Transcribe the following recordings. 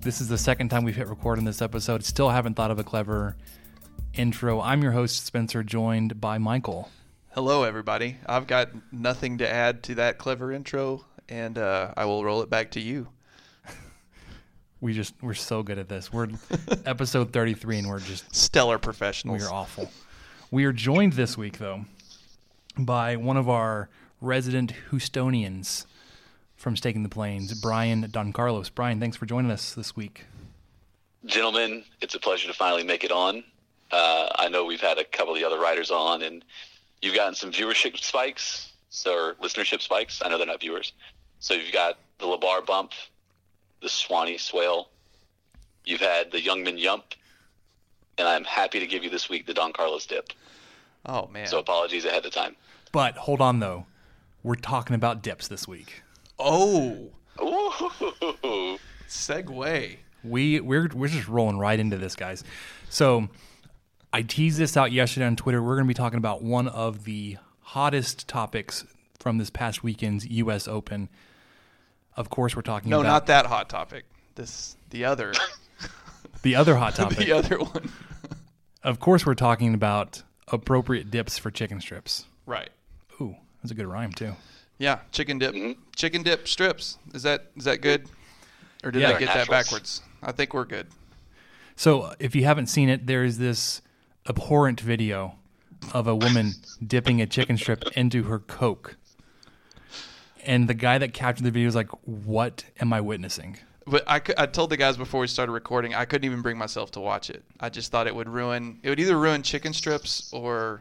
this is the second time we've hit record on this episode. Still haven't thought of a clever intro. I'm your host, Spencer, joined by Michael. Hello, everybody. I've got nothing to add to that clever intro, and uh, I will roll it back to you. We just we're so good at this. We're episode 33 and we're just Stellar professionals. We're awful. We are joined this week though by one of our resident Houstonians from Staking the Plains, Brian Don Carlos. Brian, thanks for joining us this week. Gentlemen, it's a pleasure to finally make it on. Uh, I know we've had a couple of the other writers on, and you've gotten some viewership spikes, so or listenership spikes. I know they're not viewers. So you've got the Labar bump, the Swanee swale. You've had the Youngman yump, and I'm happy to give you this week the Don Carlos dip. Oh man. So apologies ahead of time. But hold on though. We're talking about dips this week. Oh, Ooh. segue. We we're we're just rolling right into this, guys. So I teased this out yesterday on Twitter. We're going to be talking about one of the hottest topics from this past weekend's U.S. Open. Of course, we're talking No, about not that hot topic. This the other, the other hot topic. the other one. Of course, we're talking about appropriate dips for chicken strips. Right. Ooh, that's a good rhyme too. Yeah, chicken dip. Mm-hmm. Chicken dip strips. Is that is that good? Mm-hmm. Or did Yeah. I get that backwards? I think we're good. So, uh, if you haven't seen it, there is this abhorrent video of a woman dipping a chicken strip into her Coke. And the guy that captured the video is like, What am I witnessing? But I, I told the guys before we started recording, I couldn't even bring myself to watch it. I just thought it would ruin. It would either ruin chicken strips or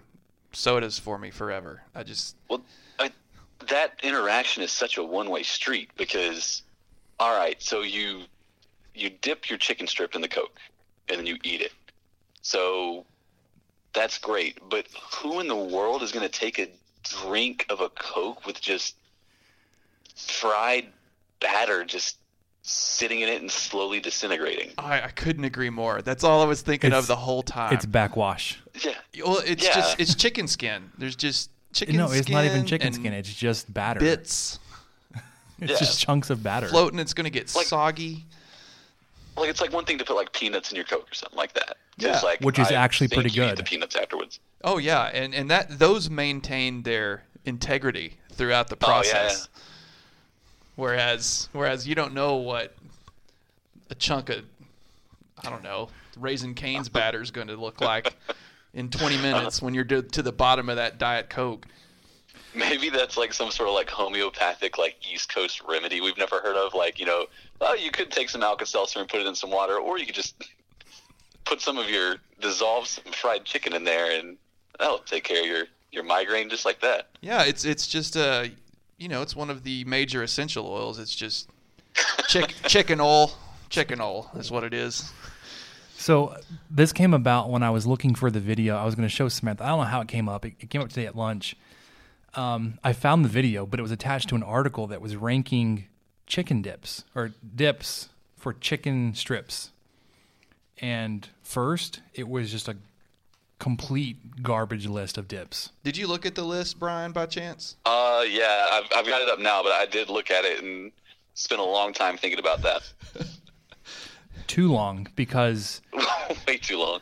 sodas for me forever. I just Well, I, that interaction is such a one-way street because, all right, so you you dip your chicken strip in the Coke and then you eat it. So that's great, but who in the world is going to take a drink of a Coke with just fried batter just sitting in it and slowly disintegrating? I, I couldn't agree more. That's all I was thinking It's- of the whole time. It's backwash. Yeah. well, it's Yeah. just it's chicken skin. There's just chicken. no, it's not even chicken skin. It's just batter. bits It's Yeah. just chunks of batter. floating. It's gonna get Like- soggy. Like it's like one thing to put like peanuts in your Coke or something like that. Yeah. Just like, Which is I actually think pretty you eat good. The peanuts afterwards. Oh yeah, and and that those maintain their integrity throughout the Oh, yeah, process. Whereas whereas you don't know what a chunk of I don't know Raising Cane's batter is going to look like in 20 minutes when you're to, to the bottom of that diet coke. Maybe that's like some sort of like homeopathic like East Coast remedy we've never heard of. Like you know, well, you could take some Alka Seltzer and put it in some water, or you could just put some of your dissolve some fried chicken in there, and that'll take care of your your migraine just like that. Yeah, it's it's just uh you know it's one of the major essential oils. It's just chick, chicken oil. Chicken oil is what it is. So this came about when I was looking for the video. I was going to show Samantha. I don't know how it came up. It, it came up today at lunch. Um, I found the video, but it was attached to an article that was ranking chicken dips or dips for chicken strips. And first, it was just a complete garbage list of dips. Did you look at the list, Brian, by chance? Uh, yeah, I've I've got it up now, but I did look at it and spent a long time thinking about that. Too long because Way too long.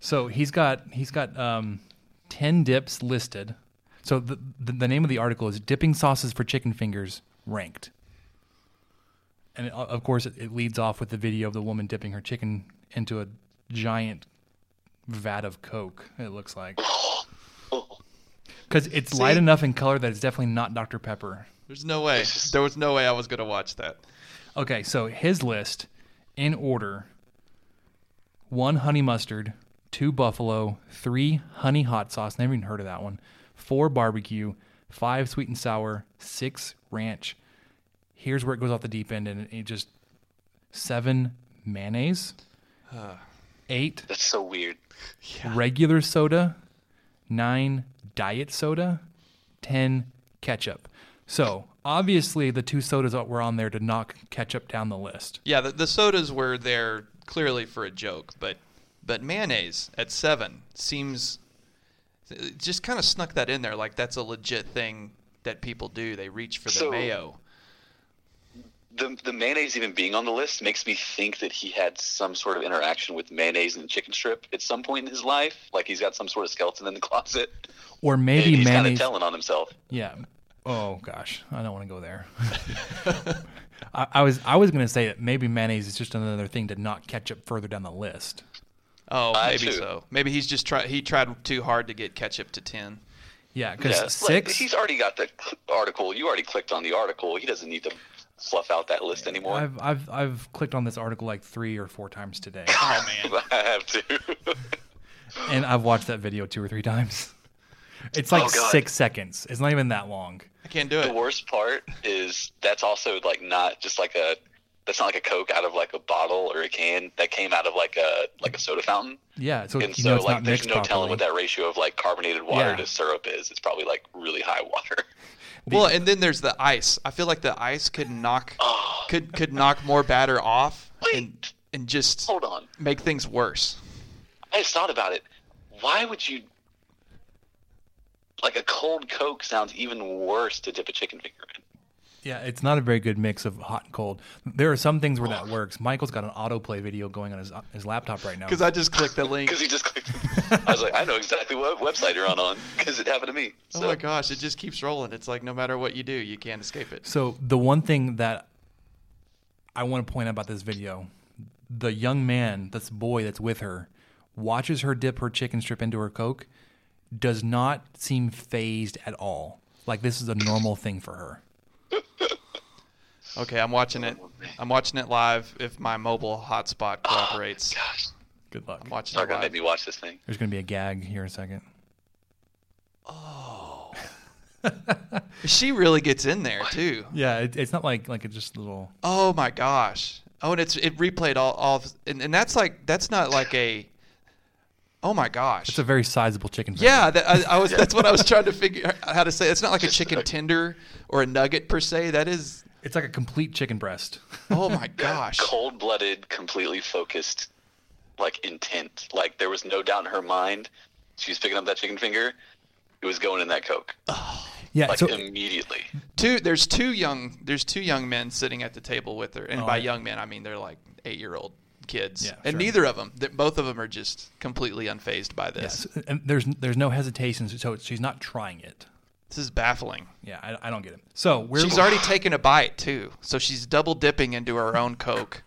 So he's got he's got um, ten dips listed. So the, the the name of the article is "Dipping Sauces for Chicken Fingers Ranked," and it, of course it, it leads off with the video of the woman dipping her chicken into a giant vat of Coke. It looks like because it's light enough in color that it's definitely not Dr Pepper. There's no way. There was no way I was gonna watch that. Okay, so his list in order: one honey mustard, two buffalo, three honey hot sauce. Never even heard of that one. Four barbecue, five sweet and sour, six ranch. Here's where it goes off the deep end, and it just seven mayonnaise, eight that's so weird. regular soda, nine diet soda, ten ketchup. So obviously, the two sodas that were on there did knock ketchup down the list. Yeah, the, the sodas were there clearly for a joke, but but mayonnaise at seven seems just kind of snuck that in there, like that's a legit thing that people do. They reach for the So- mayo. The the mayonnaise even being on the list makes me think that he had some sort of interaction with mayonnaise and the chicken strip at some point in his life. Like he's got some sort of skeleton in the closet. Or and maybe he's kind of mayonnaise. telling on himself. Yeah. Oh gosh, I don't want to go there. I, I was I was gonna say that maybe mayonnaise is just another thing to knock ketchup further down the list. Oh, maybe so. Maybe he's just try he tried too hard to get ketchup to ten. Yeah, because Yeah, like, six. he's already got the article. You already clicked on the article. He doesn't need to fluff out that list anymore. I've I've I've clicked on this article like three or four times today, Oh man. I have to. and I've watched that video two or three times. It's like Oh, God. six seconds. It's not even that long. I can't do it. the worst part is that's also like not just like a that's not like a coke out of like a bottle or a can that came out of like a like a soda fountain Yeah, so and you so know it's like not there's mixed no telling properly. what that ratio of like carbonated water Yeah. to syrup is it's probably like really high water Well, and then there's the ice. I feel like the ice could knock oh could could knock more batter off and and just hold on make things worse. i just thought about it why would you like a cold coke sounds even worse to dip a chicken finger in Yeah, it's not a very good mix of hot and cold. There are some things where that works. Michael's got an autoplay video going on his his laptop right now. Because I just clicked the link. because he just clicked i was like i know exactly what website you're on on because it happened to me Oh my gosh, it just keeps rolling. It's like no matter what you do, you can't escape it. So the one thing that I want to point out about this video, the young man, this boy that's with her, watches her dip her chicken strip into her Coke, does not seem phased at all. Like this is a normal thing for her. Okay, I'm watching it. I'm watching it live. If my mobile hotspot oh cooperates, gosh Good luck. I'm watching Sorry, it gonna live. make me watch this thing. There's going to be a gag here in a second. Oh. She really gets in there too. Yeah, it, it's not like like it's just a little. Oh my gosh. Oh, and it's it replayed all all, and, and that's like that's not like a. Oh my gosh. It's a very sizable chicken. finger. Yeah, that, I, I was. That's what I was trying to figure out how to say. It's not like a chicken tender or a nugget per se. That is. it's like a complete chicken breast. Oh my gosh. Cold blooded, completely focused, like intent. Like there was no doubt in her mind. She was picking up that chicken finger. It was going in that coke, Yeah, like so immediately. Two. There's two young. There's two young men sitting at the table with her, and Oh, by yeah. young men I mean they're like eight year old kids. Yeah, and sure. neither of them. Both of them are just completely unfazed by yes, this. and there's there's no hesitation, so she's not trying it. This is baffling. Yeah, I, I don't get it. So we're She's already taken a bite too, so she's double dipping into her own Coke,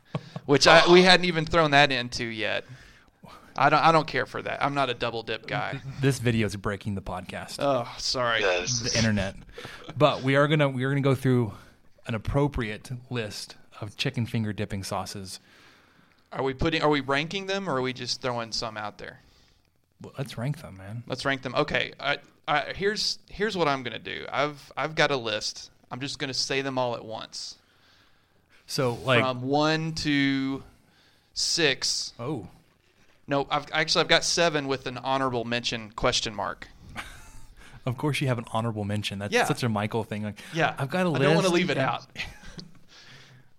which I, we hadn't even thrown that into yet. I don't. I don't care for that. I'm not a double dip guy. this video is breaking the podcast, Oh, sorry. Yeah, this the internet. But we are gonna we are gonna go through an appropriate list of chicken finger dipping sauces. Are we putting? Are we ranking them, or are we just throwing some out there? Well, let's rank them, man. Let's rank them. Okay. I, I, here's here's what I'm gonna do. I've I've got a list. I'm just gonna say them all at once, So like, from one to six. oh, No, I've actually I've got seven with an honorable mention question mark. of course you have an honorable mention. That's Yeah. such a Michael thing. Like, Yeah, I've got a I list. I don't want to leave it out.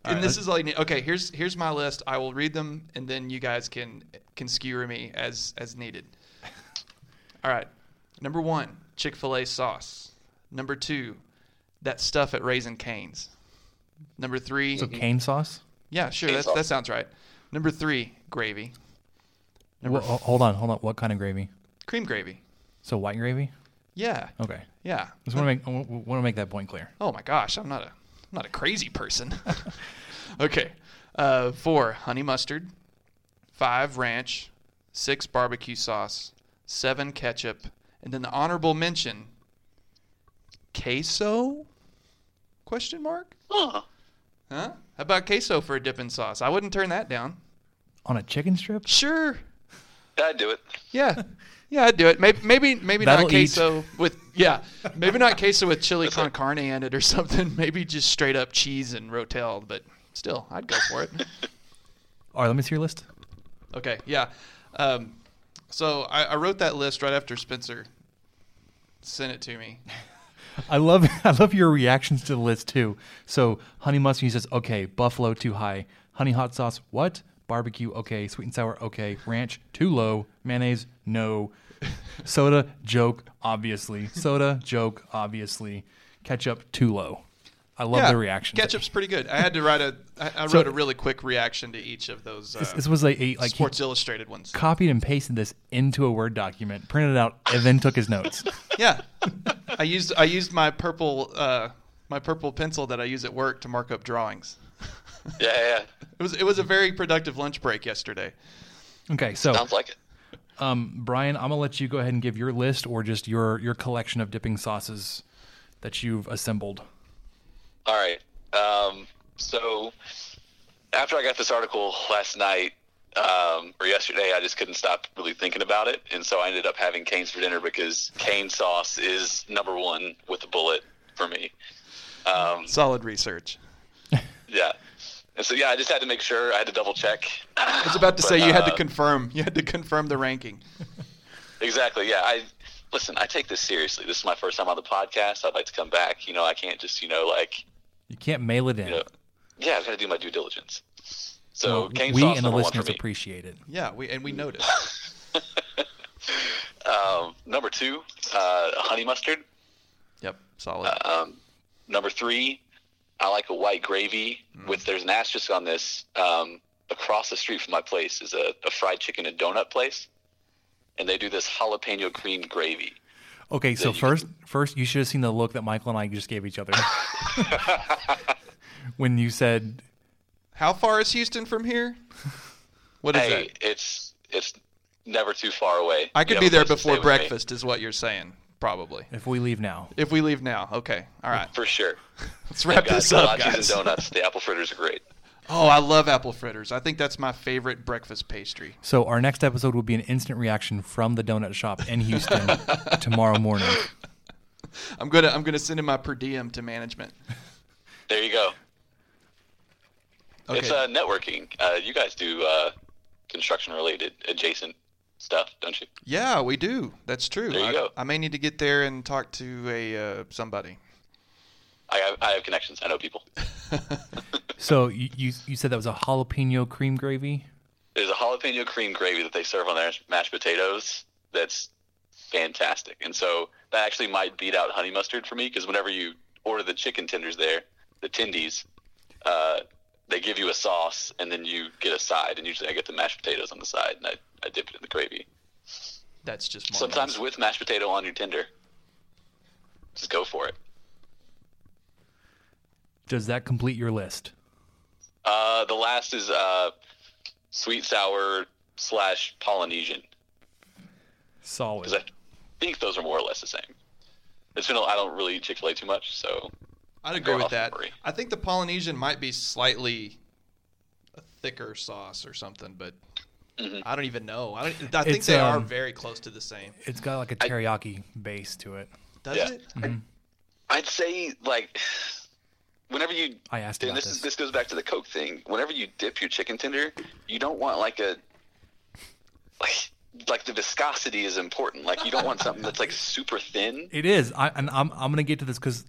and this is all you need. Okay, here's here's my list. I will read them, and then you guys can can skewer me as as needed. All right. Number one, Chick Fil A sauce. Number two, that stuff at Raising Cane's. Number three, So cane sauce. yeah, sure, that that sounds right. Number three, gravy. Number Wha- ho- hold on, hold on. What kind of gravy? cream gravy. So white gravy. Yeah, Okay. yeah. I just want to make want to make that point clear. Oh my gosh, I'm not a I'm not a crazy person. okay. Uh, four, honey mustard. Five, ranch. six barbecue sauce, seven ketchup, and then the honorable mention queso? Question mark? Huh. Huh? How about queso for a dipping sauce? I wouldn't turn that down. On a chicken strip? Sure. I'd do it. Yeah. Yeah, I'd do it. Maybe maybe maybe That'll not eat. queso with yeah, maybe not queso with chili con carne in it or something. Maybe just straight up cheese and rotel, but still, I'd go for it. All right, let me see your list. Okay, yeah. Um, so I, I wrote that list right after Spencer sent it to me. I love I love your reactions to the list too. So honey mustard, he says, okay, buffalo too high. Honey hot sauce, what? Barbecue, okay. Sweet and sour, okay. Ranch, too low. Mayonnaise, no. Soda, joke, obviously. Soda, joke, obviously. Ketchup, too low. I love yeah, the reaction. Ketchup's pretty good. I had to write a I, I So- wrote a really quick reaction to each of those uh, This, this was like a like Sports Illustrated ones. copied and pasted this into a Word document, printed it out, and then took his notes. Yeah, I used I used my purple uh, my purple pencil that I use at work to mark up drawings. Yeah, yeah. yeah. It was it was a very productive lunch break yesterday. Okay, so Sounds like it. Um, Brian, I'm gonna let you go ahead and give your list or just your your collection of dipping sauces that you've assembled. All right. Um, so after I got this article last night um, or yesterday, I just couldn't stop really thinking about it, and so I ended up having canes for dinner because cane sauce is number one with a bullet for me. Um, Solid research. yeah. And so yeah, I just had to make sure. I had to double check. I was about to But, say you had to uh, confirm. You had to confirm the ranking. Exactly. Yeah. I listen. I take this seriously. This is my first time on the podcast. I'd like to come back. You know, I can't just you know like You can't mail it in. you know, yeah, I've got to do my due diligence. So Well, cane we and the number one for listeners appreciate it. Yeah, we and we noticed. Um, number two, uh, honey mustard. yep, solid. Um, number three, I like a white gravy with. There's an asterisk on this. Um, across the street from my place is a, a fried chicken and donut place, and they do this jalapeno cream gravy. Okay, so you can- first, first you should have seen the look that Michael and I just gave each other when you said, How far is Houston from here? What is hey, that? it's it's never too far away. I could have be there place to stay before breakfast, is what you're saying, probably. "If we leave now." If we leave now, okay, all right. for sure. Let's wrap guys, this up, guys. and donuts. The apple fritters are great. Oh, I love apple fritters. I think that's my favorite breakfast pastry. So our next episode will be an instant reaction from the donut shop in Houston tomorrow morning. I'm gonna I'm gonna send in my per diem to management. There you go. Okay. It's uh, networking. Uh, you guys do uh, construction related adjacent stuff, don't you? Yeah, we do. That's true. There you I, go. I may need to get there and talk to a uh, somebody. I have, I have connections. I know people. So you, you you said that was a jalapeno cream gravy. There's a jalapeno cream gravy that they serve on their mashed potatoes. That's fantastic. And so that actually might beat out honey mustard for me because whenever you order the chicken tenders there, the tendies, uh, they give you a sauce and then you get a side. And usually I get the mashed potatoes on the side and I, I dip it in the gravy. That's just more Sometimes nice. with mashed potato on your tender. Just go for it. Does that complete your list? Uh, the last is uh, sweet sour slash Polynesian Solid. because I think those are more or less the same. It's been I don't really eat Chick Fil A too much, so I'd agree with that. memory. I think the Polynesian might be slightly a thicker sauce or something, but Mhm. I don't even know. I, don't, I think It's, they are um, very close to the same. It's got like a teriyaki base to it. Does yeah. it? I'd say like whenever you I asked and about this this. is this goes back to the Coke thing. Whenever you dip your chicken tender, you don't want like a like like the viscosity is important. Like you don't want something that's like super thin. It is. I, and I'm, I'm going to get to this because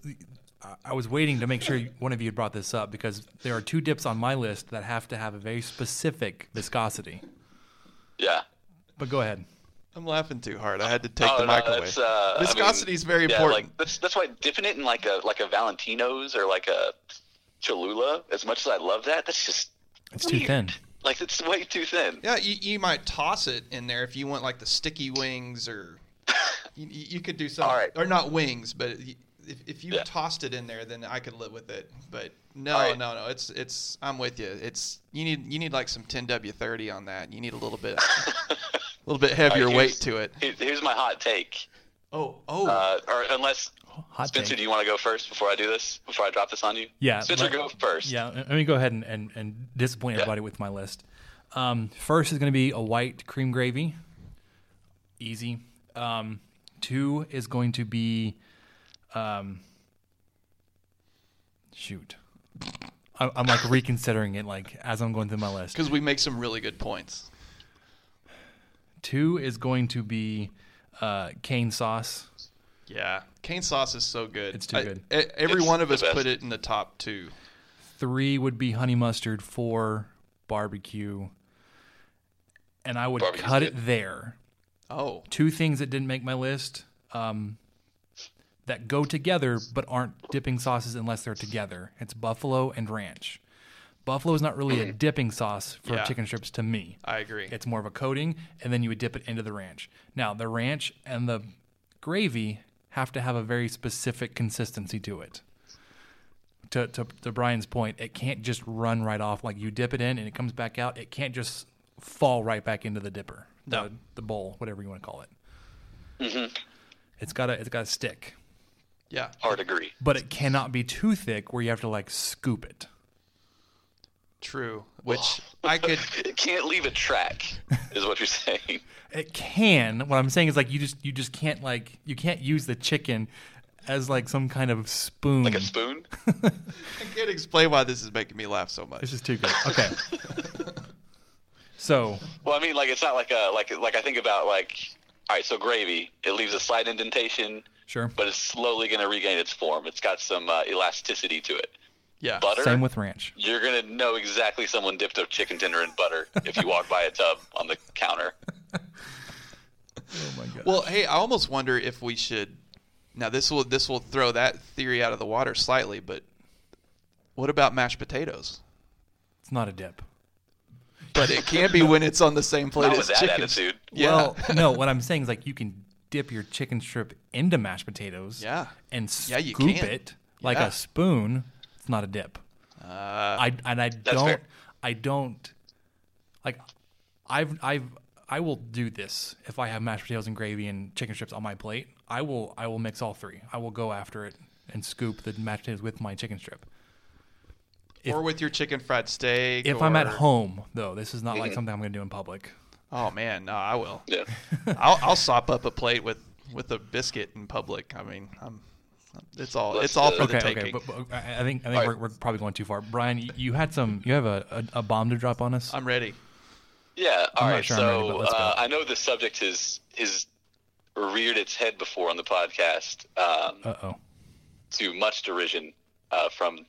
I was waiting to make sure one of you had brought this up because there are two dips on my list that have to have a very specific viscosity. Yeah. But go ahead. I'm laughing too hard. I had to take Oh, the no, microwave. that's, uh, I mean, Viscosity is very yeah, important. Like that's that's why dipping it in like a like a Valentina's or like a Cholula. As much as I love that, that's just It's too thin. Like it's way too thin. Yeah, you, you might toss it in there if you want like the sticky wings, or you, you could do something. All right. Or not wings, but y- if, if you Yeah. tossed it in there, then I could live with it. But no, All right. no, no. It's it's. I'm with you. It's you need you need like some 10W30 on that. You need a little bit. a little bit heavier All right, weight to it. Here's my hot take. Oh, oh. Uh, or unless Hot Spencer, take. do you want to go first before I do this? Before I drop this on you? Yeah, Spencer, let- go first. Yeah, let me go ahead and, and, and disappoint everybody with my list. Um, first is going to be a white cream gravy. Easy. Um, two is going to be, um, shoot. I, I'm like reconsidering it, like as I'm going through my list. Because we make some really good points. Two is going to be uh, cane sauce. Yeah, cane sauce is so good. It's too I- good. e- every It's one of us best. put it in the top two. Three would be honey mustard. Four, barbecue. And I would Barbecue's cut good. it there. Oh, two things that didn't make my list um, that go together but aren't dipping sauces unless they're together. It's buffalo and ranch. Buffalo is not really a dipping sauce for Yeah. chicken strips to me. I agree. It's more of a coating, and then you would dip it into the ranch. Now, the ranch and the gravy have to have a very specific consistency to it. To, to, to Brian's point, it can't just run right off. Like you dip it in and it comes back out. It can't just fall right back into the dipper, the, No. the bowl, whatever you want to call it. Mm-hmm. It's got to it's got to stick, yeah. Hard agree. but it cannot be too thick where you have to like scoop it. True. Which I could. It can't leave a track, is what you're saying. It can. What I'm saying is like you just you just can't like you can't use the chicken as like some kind of spoon. Like a spoon? I can't explain why this is making me laugh so much. This is too good. Okay. so Well, I mean, like it's not like a like like I think about like all right. So gravy, it leaves a slight indentation, sure. but it's slowly going to regain its form. It's got some uh, elasticity to it. yeah. Butter, Same with ranch. you're going to know exactly someone dipped a chicken tender in butter if you walk by a tub on the counter. Oh my god. Well, hey, I almost wonder if we should. Now this will this will throw that theory out of the water slightly, but what about mashed potatoes? It's not a dip. But it can be when it's on the same plate Not as with that chicken. attitude. Yeah. Well, no. What I'm saying is like you can dip your chicken strip into mashed potatoes. Yeah. And Yeah, scoop can. it like Yeah. a spoon. It's not a dip. Uh, I and I don't fair. I don't like I've I've I will do this if I have mashed potatoes and gravy and chicken strips on my plate. I will I will mix all three. I will go after it and scoop the mashed potatoes with my chicken strip. if- or with your chicken fried steak. If I'm at home though, this is not like something I'm going to do in public. Oh man, no, I will. Yeah. I'll, I'll sop up a plate with with a biscuit in public. I mean, I'm, it's all Let's, it's all uh, for the taking. okay, but, but I I think I think All we're, right. we're probably going too far. Brian, you, you had some. You have a, a, a bomb to drop on us. I'm ready. Yeah. All I'm right. sure I'm ready, so but let's go. uh, I know the subject has has reared its head before on the podcast, um, Uh oh. to much derision uh, from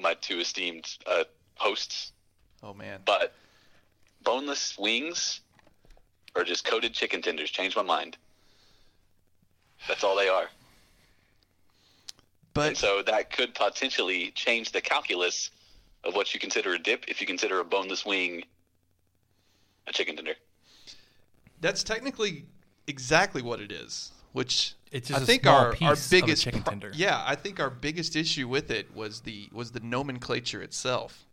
my two esteemed uh, hosts. Oh man. But boneless wings or just coated chicken tenders Change my mind. That's all they are. And But so that could potentially change the calculus of what you consider a dip if you consider a boneless wing a chicken tender. that's technically exactly what it is. Which It's I just a think small our, piece our of a biggest chicken pro- tender. yeah, I think our biggest issue with it was the was the nomenclature itself,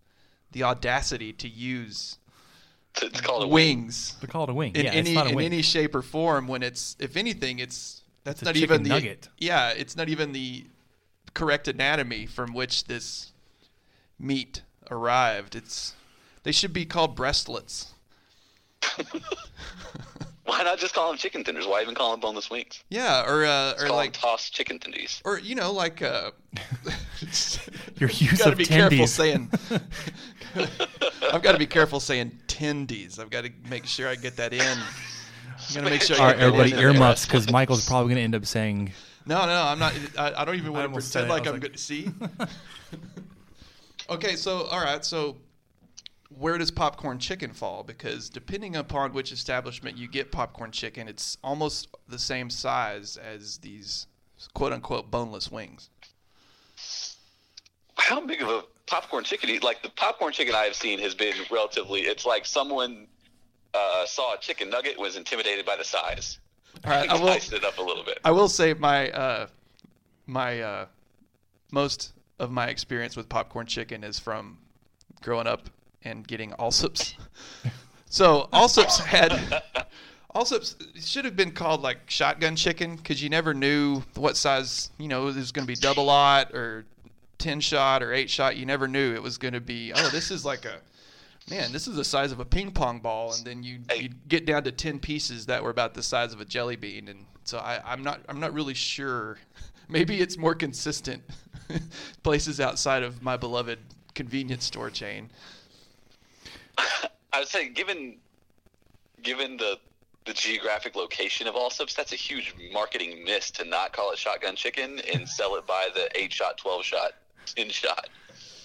the audacity to use To, to call it a wing. wings They call it a wing. in yeah, any it's not a in wing. any shape or form when it's if anything it's that's It's not chicken even the nugget. yeah it's not even the correct anatomy from which this meat arrived it's they should be called breastlets Why not just call them chicken tenders? Why even call them boneless wings? yeah or uh, Just or call like them tossed chicken tendies, or you know like uh Your use gotta of be careful saying I've got to be careful saying tendies I've got to make sure I get that in I'm gonna make sure I All get right, that everybody, in. earmuffs because Michael's probably going to end up saying No, no, I'm not. I, I don't even want to pretend like I'm like- good. See. okay, so all right, so where does popcorn chicken fall? Because depending upon which establishment you get popcorn chicken, it's almost the same size as these quote unquote boneless wings. How big of a popcorn chicken? is- Like the popcorn chicken I have seen has been relatively. It's like someone uh, saw a chicken nugget was intimidated by the size. All right, I and will. it up a little bit. I will say my uh, my uh, most of my experience with popcorn chicken is from growing up and getting Allsup's. so Allsup's had Also, should have been called like shotgun chicken because you never knew what size. You know, it was going to be double lot or ten shot or eight shot. You never knew it was going to be. Oh, this is like a man. This is the size of a ping pong ball, and then you Hey. you get down to ten pieces that were about the size of a jelly bean, and so I, I'm not I'm not really sure. Maybe it's more consistent places outside of my beloved convenience store chain. I would say, given given the the geographic location of Allsup's, that's a huge marketing miss to not call it shotgun chicken and sell it by the eight shot, twelve shot, ten shot.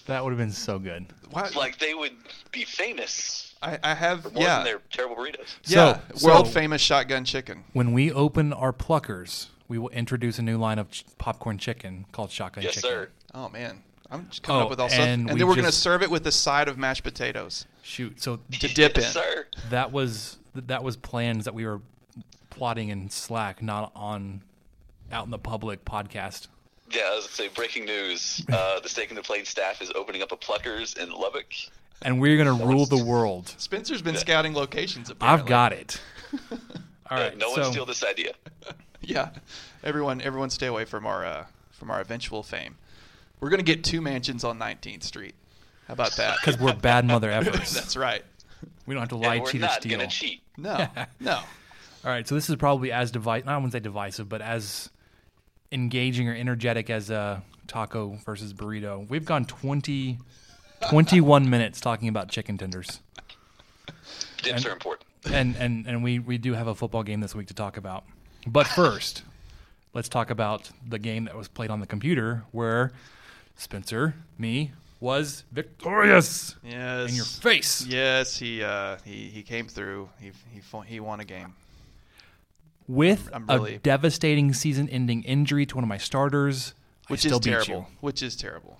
That would have been so good. Why, Like they would be famous I, I have more yeah than their terrible burritos. yeah So- world so- famous shotgun chicken. When we open our pluckers, we will introduce a new line of ch- popcorn chicken called Shotgun Yes, Chicken. sir. Oh man, I'm just coming Oh, up with all stuff, and and we then we're gonna serve it with a side of mashed potatoes Shoot. So to dip in. sir. that was that was plans that we were plotting in Slack, not on out in the public podcast. Yeah, I was gonna say breaking news. Uh, the Staking the Plains staff is opening up a Pluckers in Lubbock. And we're gonna rule the world. Spencer's been scouting locations. Apparently. I've got it. all right. Uh, right. no one steal this idea. Yeah, everyone, everyone, stay away from our uh, from our eventual fame. We're gonna get two mansions on 19th Street. How about that? because we're bad mother effers. That's right. we don't have to lie, and we're cheat, or not steal. gonna cheat. No, no. All right, so this is probably as divisive. Not I wouldn't say divisive, but as engaging or energetic as a taco versus burrito. We've gone 20, 21 minutes talking about chicken tenders, Dips are important. and and and we we do have a football game this week to talk about. But first, let's talk about the game that was played on the computer, where Spencer, me, was victorious Yes. in your face. Yes, he uh, he he came through. He he he won a game. with I'm really- a devastating season-ending injury to one of my starters. Which I still is beat terrible. you. Which is terrible.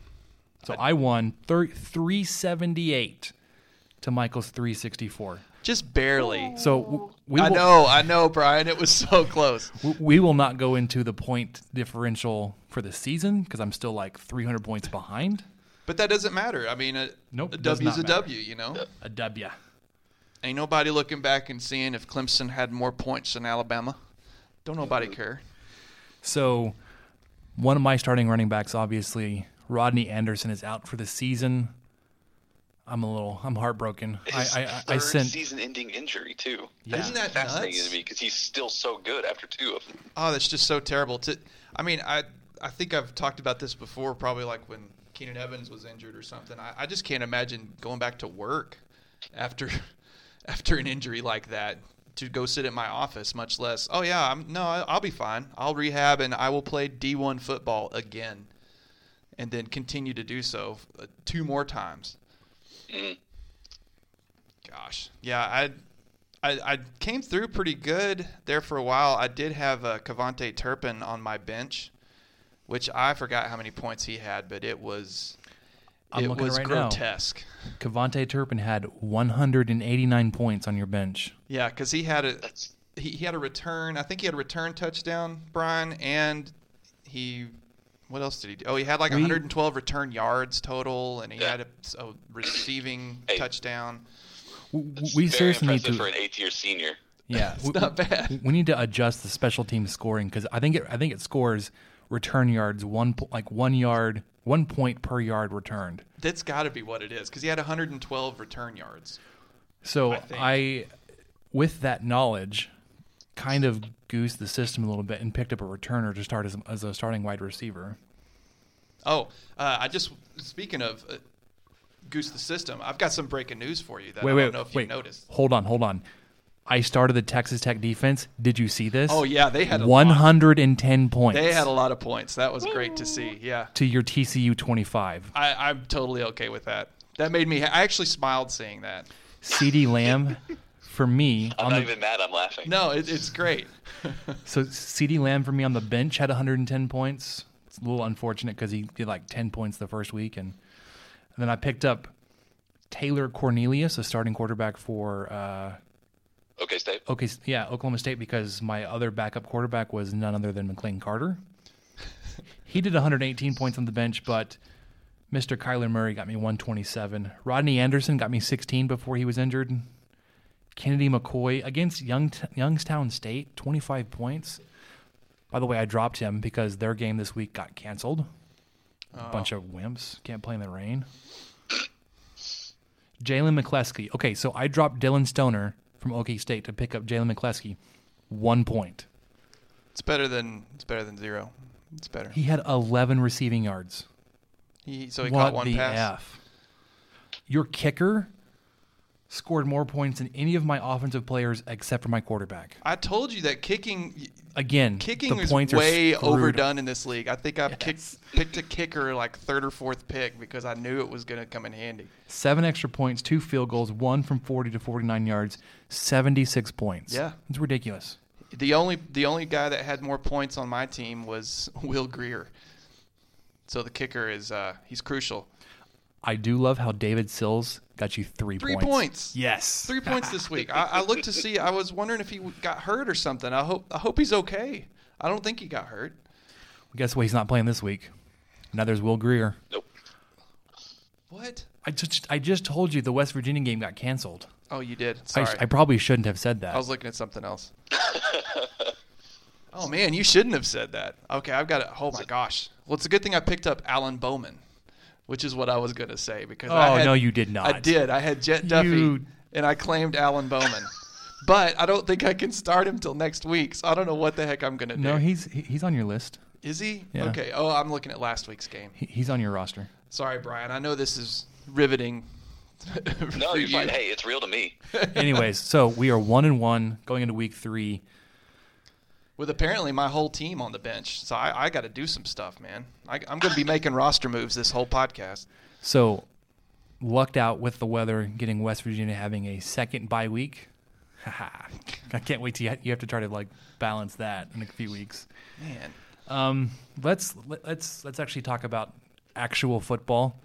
So I won thir- 378 to Michael's 364. Just barely. So w- we I will, know, I know, Brian. It was so close. w- we will not go into the point differential for the season because I'm still like 300 points behind. But that doesn't matter. I mean, a, Nope, a is a. W. You know, A W. ain't nobody looking back and seeing if Clemson had more points than Alabama. Don't nobody care. So one of my starting running backs, obviously, Rodney Anderson, is out for the season. I'm a little, I'm heartbroken. I, His I, I, I third sent, season-ending injury too. Yeah. Isn't that fascinating nuts? to me because he's still so good after two of them. Oh, that's just so terrible. To, I mean, I I think I've talked about this before. Probably like when Keenan Evans was injured or something. I, I just can't imagine going back to work after after an injury like that to go sit at my office. Much less, oh yeah, I'm no, I- I'll be fine. I'll rehab and I will play D1 football again, and then continue to do so uh, two more times. Mm. Gosh, yeah, I, I I came through pretty good there for a while. I did have uh, KaVontae Turpin on my bench, which I forgot how many points he had, but it was I'm it looking was right now. grotesque. KaVontae Turpin had 189 points on your bench. Yeah, because he had a he, he had a return. I think he had a return touchdown, Brian, and he. What else did he do? Oh, he had like We- 112 return yards total, and he Yeah. had a, a receiving Hey. touchdown. W- w- that's We very seriously need to. for an eighth-year senior. Yeah, It's we- not bad. We need to adjust the special team scoring because I think it, I think it scores return yards one like one yard one point per yard returned. That's got to be what it is, because he had 112 return yards. So I. I, with that knowledge, kind of goosed the system a little bit and picked up a returner to start as, as a starting wide receiver. Oh, uh, I just speaking of uh, goose the system. I've got some breaking news for you that Wait, I wait, don't know if wait. you noticed. Hold on, hold on. I started the Texas Tech defense. Did you see this? Oh yeah, they had a one lot. hundred and ten points. They had a lot of points. That was great to see. Yeah, to your TCU twenty five. I, I'm totally okay with that. That made me. I actually smiled seeing that. CeeDee Lamb, for me I'm on not the even mad. I'm laughing. No, it, it's great. So CeeDee Lamb for me on the bench had 110 points. It's a little unfortunate because he did like 10 points the first week, and, and then I picked up Taylor Cornelius, a starting quarterback for uh, Okay, Steve. okay, yeah, Oklahoma State, because my other backup quarterback was none other than McLane Carter. he did 118 points on the bench, but Mr. Kyler Murray got me 127. Rodney Anderson got me 16 before he was injured. Kennedy McKoy against Young Youngstown State, 25 points. By the way, I dropped him because their game this week got canceled. A bunch oh. of wimps can't play in the rain. Jalen McCleskey. Okay, so I dropped Dillon Stoner from OK State to pick up Jalen McCleskey. One point. It's better than it's better than zero. It's better. He had 11 receiving yards. He, so he what caught one the pass. F? Your kicker scored more points than any of my offensive players except for my quarterback. I told you that kicking Again, kicking the is points way overdone in this league. I think I kicked, picked a kicker like third or fourth pick because I knew it was going to come in handy. Seven extra points, two field goals, one from 40 to 49 yards, 76 points. Yeah. It's ridiculous. The only the only guy that had more points on my team was Will Grier. So the kicker is uh, he's crucial. I do love how David Sills got you three, Three points. points. Yes. Three points this week. I, I looked to see. I was wondering if he got hurt or something. I hope I hope he's okay. I don't think he got hurt. Guess what? He's not playing this week. Now there's Will Grier. Nope. What? I just I just told you the West Virginia game got canceled. Oh, you did. I, Sorry. I probably shouldn't have said that. I was looking at something else. oh man, you shouldn't have said that. Okay, I've got it. Oh my gosh. Well, it's a good thing I picked up Alan Bowman, which is what I was gonna say because. I Oh, had- no, you did not. I did. I had Jett Duffey, You- and I claimed Alan Bowman. but I don't think I can start him till next week. So I don't know what the heck I'm gonna do. no, he's he's on your list. is he? Yeah. Okay. Oh, I'm looking at last week's game. He, he's on your roster. Sorry, Brian. I know this is riveting. No, you're fine. Hey, it's real to me. Anyways, so we are one and one going into week three. With apparently my whole team on the bench. So I, I got to do some stuff, man. I, I'm going to be making roster moves this whole podcast. So lucked out with the weather, getting West Virginia having a second bye week. Haha. I can't wait to you have to try to like balance that in a few weeks. Man, Um, let's let, let's let's actually talk about actual football.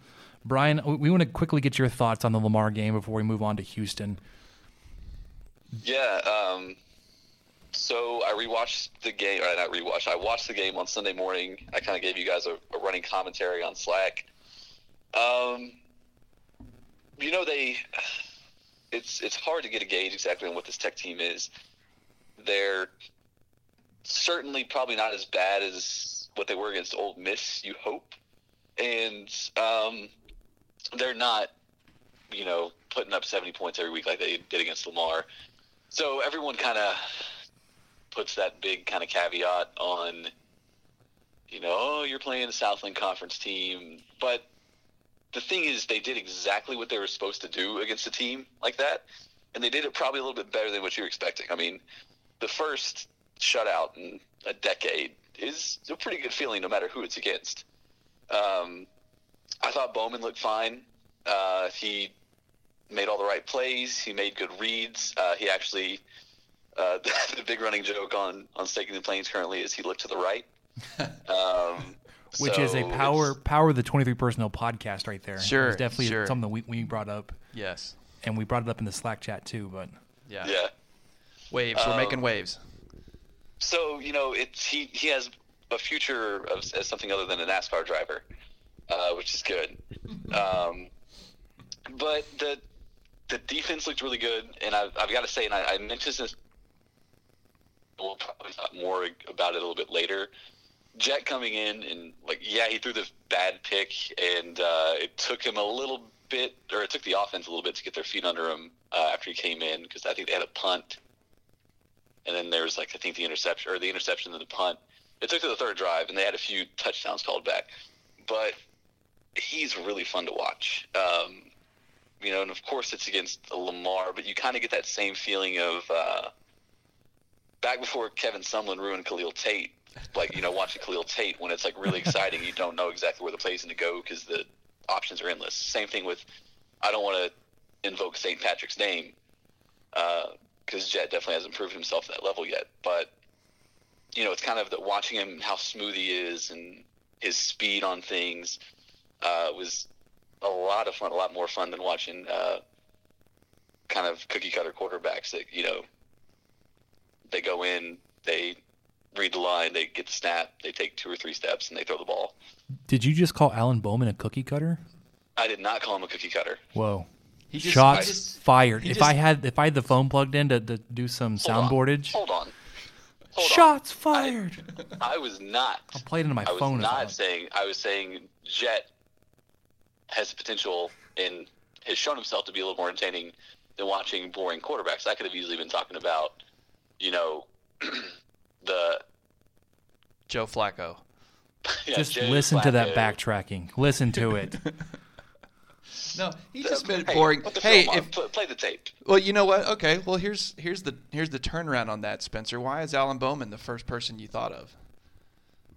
Brian, we- we want to quickly get your thoughts on the Lamar game before we move on to Houston. Yeah. Um, so I rewatched the game, or not rewatched. I watched the game on Sunday morning. I kind of gave you guys a, a running commentary on Slack. Um, you know they, it's it's hard to get a gauge exactly on what this Tech team is. They're certainly probably not as bad as what they were against Ole Miss. You hope, and um, they're not, you know, putting up seventy points every week like they did against Lamar. So everyone kind of puts that big kind of caveat on, you know, oh, you're playing a Southland Conference team. But the thing is, they did exactly what they were supposed to do against a team like that, and they did it probably a little bit better than what you're expecting. I mean, the first shutout in a decade is a pretty good feeling, no matter who it's against. Um, I thought Bowman looked fine. Uh, he made all the right plays. He made good reads. Uh, he actually, uh, the, big running joke on on Staking the Plains currently is he looked to the right, um, Which is a power power of the twenty three personnel podcast right there. Sure, it's definitely sure. something that we, we brought up, yes, and we brought it up in the Slack chat too. But yeah, Yeah. waves. We're Um, making waves. So you know, it's he he has a future of, as something other than a NASCAR driver, uh, which is good. Um, but the the defense looked really good, and I've, I've got to say, and I, I mentioned this. We'll probably talk more about it a little bit later. Jett coming in and like, yeah, he threw this bad pick, and uh, it took him a little bit, or it took the offense a little bit to get their feet under him uh, after he came in because I think they had a punt and then there was like I think the interception or the interception and the punt. It took to the third drive, and they had a few touchdowns called back. But he's really fun to watch. Um, you know, and of course it's against Lamar, but you kind of get that same feeling of uh, back before Kevin Sumlin ruined Khalil Tate. Like you know, watching Khalil Tate when it's like really exciting, you don't know exactly where the play's going to go because the options are endless. Same thing with I don't want to invoke St. Patrick's name because Jett definitely hasn't proven himself at that level yet. But you know, it's kind of the, watching him how smooth he is and his speed on things uh, was a lot of fun, a lot more fun than watching uh, kind of cookie cutter quarterbacks that you know they go in, they read the line, they get the snap, they take two or three steps, and they throw the ball. did you just call Alan Bowman a cookie cutter? I did not call him a cookie cutter. Whoa. He just, Shots he just- fired. he If just- I had if I had the phone plugged in to, to do some Hold on. soundboardage, Hold on. Hold shots fired. on. I was not. I'll play it into my I was phone. if I not want. saying. I was saying Jett has potential and has shown himself to be a little more entertaining than watching boring quarterbacks. I could have easily been talking about, you know, the Joe Flacco. yeah, Just Joe listen to that backtracking. Listen to it. No, he just Hey, been boring. put the Hey, film if Pl- play the tape. well, you know what? Okay, well here's here's the here's the turnaround on that, Spencer. Why is Alan Bowman the first person you thought of?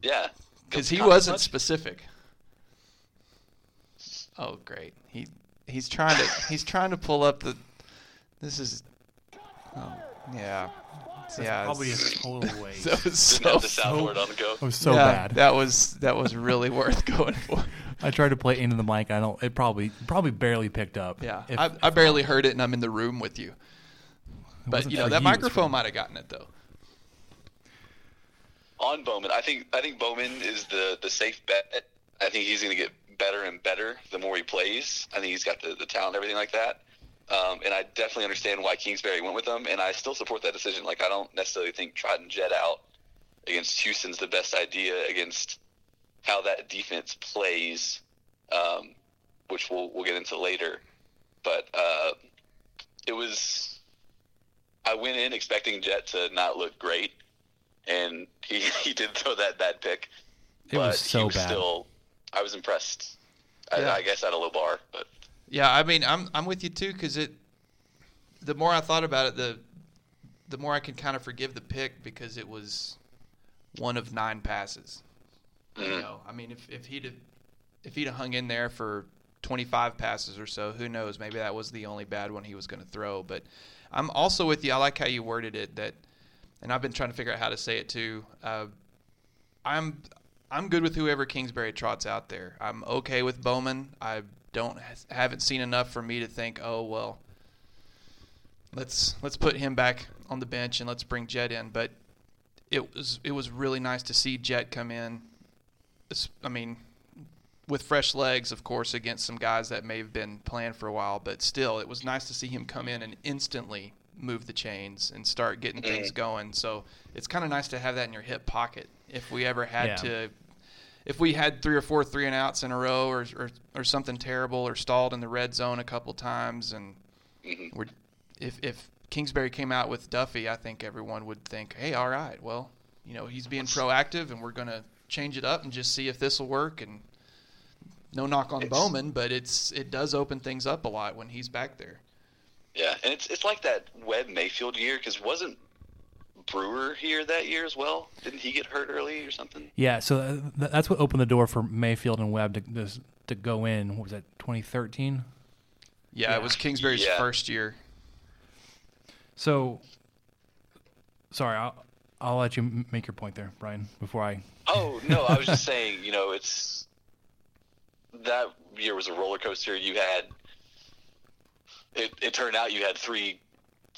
Yeah, Because he wasn't much? specific. Oh, great. He he's trying to he's trying to pull up the. This is. Oh, yeah. yeah. Probably a total waste. that was so. the soundboard on the go. It was so yeah, bad. That was that was really worth going for. I tried to play into the mic. I don't. It probably probably barely picked up. Yeah, If- I, I barely heard it, and I'm in the room with you. But you know that you, it was for microphone might have gotten it though. on Bowman. I think I think Bowman is the the safe bet. I think he's going to get better and better the more he plays. I think he's got the, the talent and everything like that. Um, and I definitely understand why Kingsbury went with them, and I still support that decision. Like I don't necessarily think trotting Jett out against Houston's the best idea against how that defense plays, um, which we'll we'll get into later. But uh, it was I went in expecting Jett to not look great, and he, he did throw that bad pick. It was so he was bad. Still, I was impressed. Yeah. I, I guess at a low bar, but Yeah, I mean, I'm I'm with you too because it. The more I thought about it, the the more I can kind of forgive the pick because it was one of nine passes. You know, I mean, if if he'd have, if he'd have hung in there for 25 passes or so, who knows? Maybe that was the only bad one he was going to throw. But I'm also with you. I like how you worded it. That, and I've been trying to figure out how to say it too. Uh, I'm I'm good with whoever Kingsbury trots out there. I'm okay with Bowman. I don't haven't seen enough for me to think, oh well, let's let's put him back on the bench and let's bring Jett in. But it was it was really nice to see Jett come in. I mean, with fresh legs, of course, against some guys that may have been playing for a while, but still, it was nice to see him come in and instantly move the chains and start getting things mm. going. So it's kind of nice to have that in your hip pocket. If we ever had Yeah. to, if we had three or four three and outs in a row, or or, or something terrible, or stalled in the red zone a couple times, and mm-hmm. we're, if if Kingsbury came out with Duffey, I think everyone would think, hey, all right, well, you know, he's being proactive, and we're gonna change it up and just see if this will work. And no knock on It's- Bowman, but it's it does open things up a lot when he's back there. yeah, and it's it's like that Webb Mayfield year because wasn't Brewer here that year as well? Didn't he get hurt early or something? Yeah, so uh, that's what opened the door for Mayfield and Webb to to, to go in. What was that? 2013. Yeah, it was Kingsbury's Yeah. first year. So, sorry, I'll, I'll let you make your point there, Brian, before I. Oh no, I was just saying, you know, it's that year was a roller coaster. You had it. It turned out you had three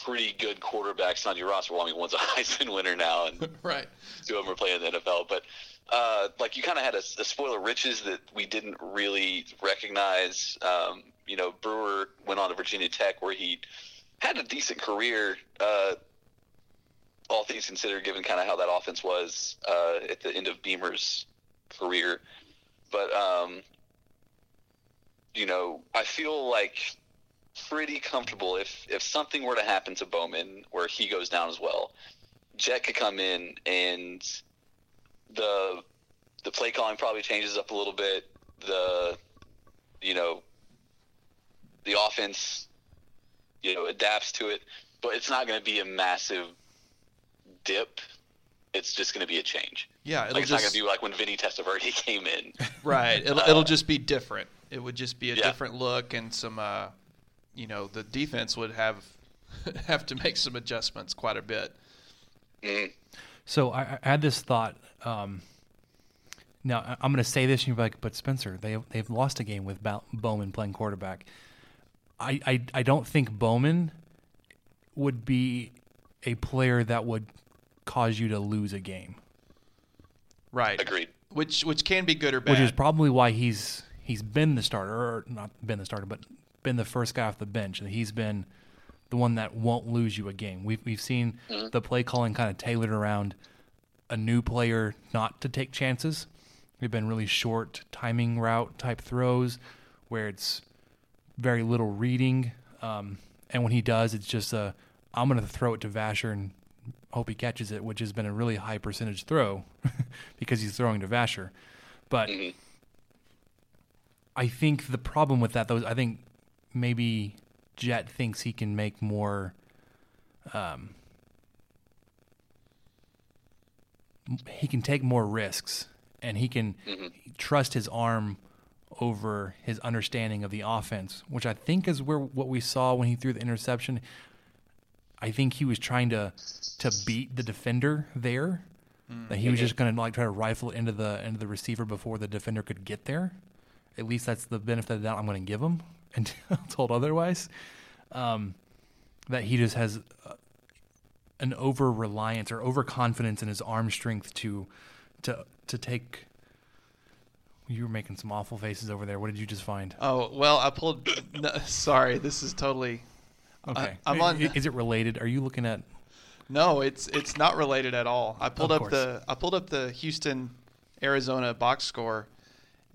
pretty good quarterbacks on your roster. Well, I mean, one's a Heisman winner now, and Right. two of them are playing in the NFL. But uh, like you kind of had a, a spoiler riches that we didn't really recognize. Um, you know, Brewer went on to Virginia Tech where he had a decent career. Uh, all things considered, given kind of how that offense was uh, at the end of Beamer's career, but um, you know, I feel like pretty comfortable if if something were to happen to Bowman where he goes down as well. Jett could come in and the the play calling probably changes up a little bit. The you know the offense you know adapts to it, but it's not going to be a massive dip. It's just going to be a change. Yeah, it'll Like it's not going to be like when Vinny Testaverde came in. right. It'll, it'll just be different. It would just be a Yeah. different look and some. Uh, you know, the defense would have have to make some adjustments quite a bit. So I, I had this thought. Um, now I- I'm going to say this, and you're like, "But Spencer, they they've lost a game with Bow- Bowman playing quarterback." I, I I don't think Bowman would be a player that would cause you to lose a game, Right. Agreed. Which which can be good or bad. which is probably why he's he's been the starter, or not been the starter, but been the first guy off the bench, and he's been the one that won't lose you a game. We've we've seen the play calling kind of tailored around a new player not to take chances. We've been really short timing route type throws where it's very little reading, um, and when he does, it's just a I'm going to throw it to Vasher and hope he catches it, which has been a really high percentage throw because he's throwing to Vasher. But I think the problem with that, though, is I think maybe Jett thinks he can make more. Um, he can take more risks, and he can mm-hmm. trust his arm over his understanding of the offense, which I think is where what we saw when he threw the interception. I think he was trying to to beat the defender there. Mm. That he was mm-hmm. just going to like try to rifle it into the into the receiver before the defender could get there. At least that's the benefit of the doubt I'm going to give him until told otherwise. Um, that he just has uh, an over reliance or overconfidence in his arm strength to to to take. You were making some awful faces over there. What did you just find? Oh well, I pulled. No, sorry, this is totally. Okay, I'm on- Is it related? Are you looking at? No, it's it's not related at all. I pulled up the I pulled up the Houston, Arizona box score,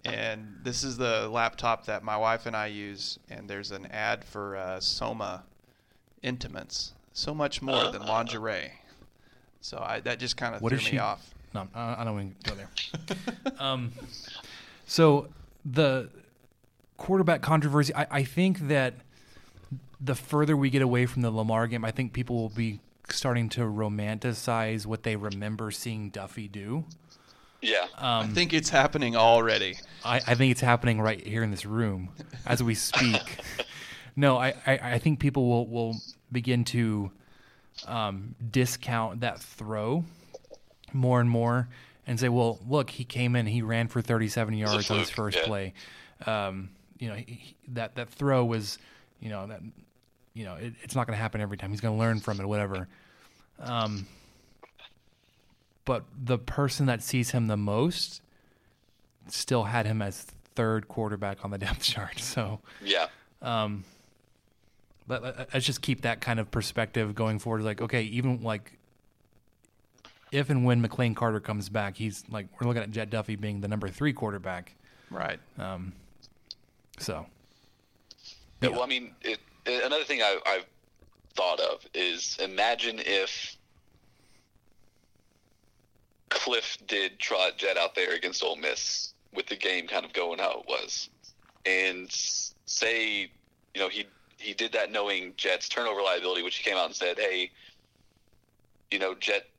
and this is the laptop that my wife and I use. And there's an ad for uh, Soma Intimates, so much more than lingerie. So I, that just kind of What threw is me she- off. No, I I don't want to go there. um, so the quarterback controversy, I, I think that the further we get away from the Lamar game, I think people will be starting to romanticize what they remember seeing Duffey do. Yeah. Um, I think it's happening already. I, I think it's happening right here in this room as we speak. no, I, I, I think people will, will begin to um, discount that throw more and more and say, well, look, he came in, he ran for 37 yards on his first yeah. play. Um, you know, he, he- that, that throw was, you know, that, you know, it, it's not going to happen every time. He's going to learn from it, whatever. Um, but the person that sees him the most still had him as third quarterback on the depth chart. So Yeah. Um, let, let- uh, let's just keep that kind of perspective going forward. Like, okay, even like if and when McLane Carter comes back, he's like we're looking at Jett Duffey being the number three quarterback. Right. Um, so Yeah, well, I mean, it, it- another thing I, I've thought of is imagine if Cliff did trot Jett out there against Ole Miss with the game kind of going how it was, and say, you know, he he did that knowing Jett's turnover liability, which he came out and said, hey, you know, Jett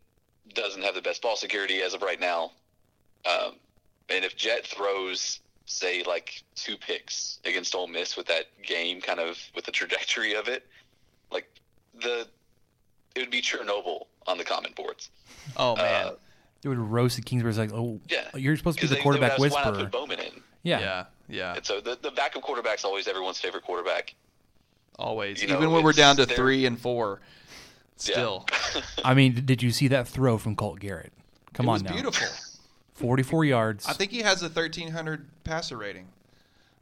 doesn't have the best ball security as of right now. Um, and if Jett throws, say, like two picks against Ole Miss with that game, kind of with the trajectory of it, like the it would be Chernobyl on the comment boards. Oh man. Uh, it would roast Kingsbury. It's like, oh, Yeah, you're supposed to be the they- they quarterback would Why not whisperer. put Bowman in? Yeah. yeah. Yeah. And so the the backup quarterback's always everyone's favorite quarterback. Always. you know, Even when we're down to they're- three and four, Yeah. still. I mean, did you see that throw from Colt Garrett? Come it on was now, beautiful. 44 yards. I think he has a 1300 passer rating.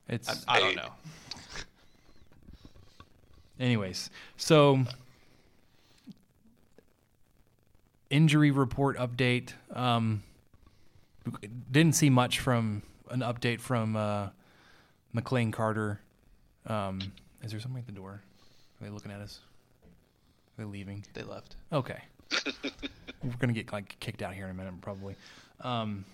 it's I, I don't know. Anyways, so injury report update. Um, didn't see much from an update from uh, McLane Carter. Um, is there somebody at the door? Are they looking at us? Are they leaving? They left. Okay. We're gonna get like kicked out here in a minute, probably. Um,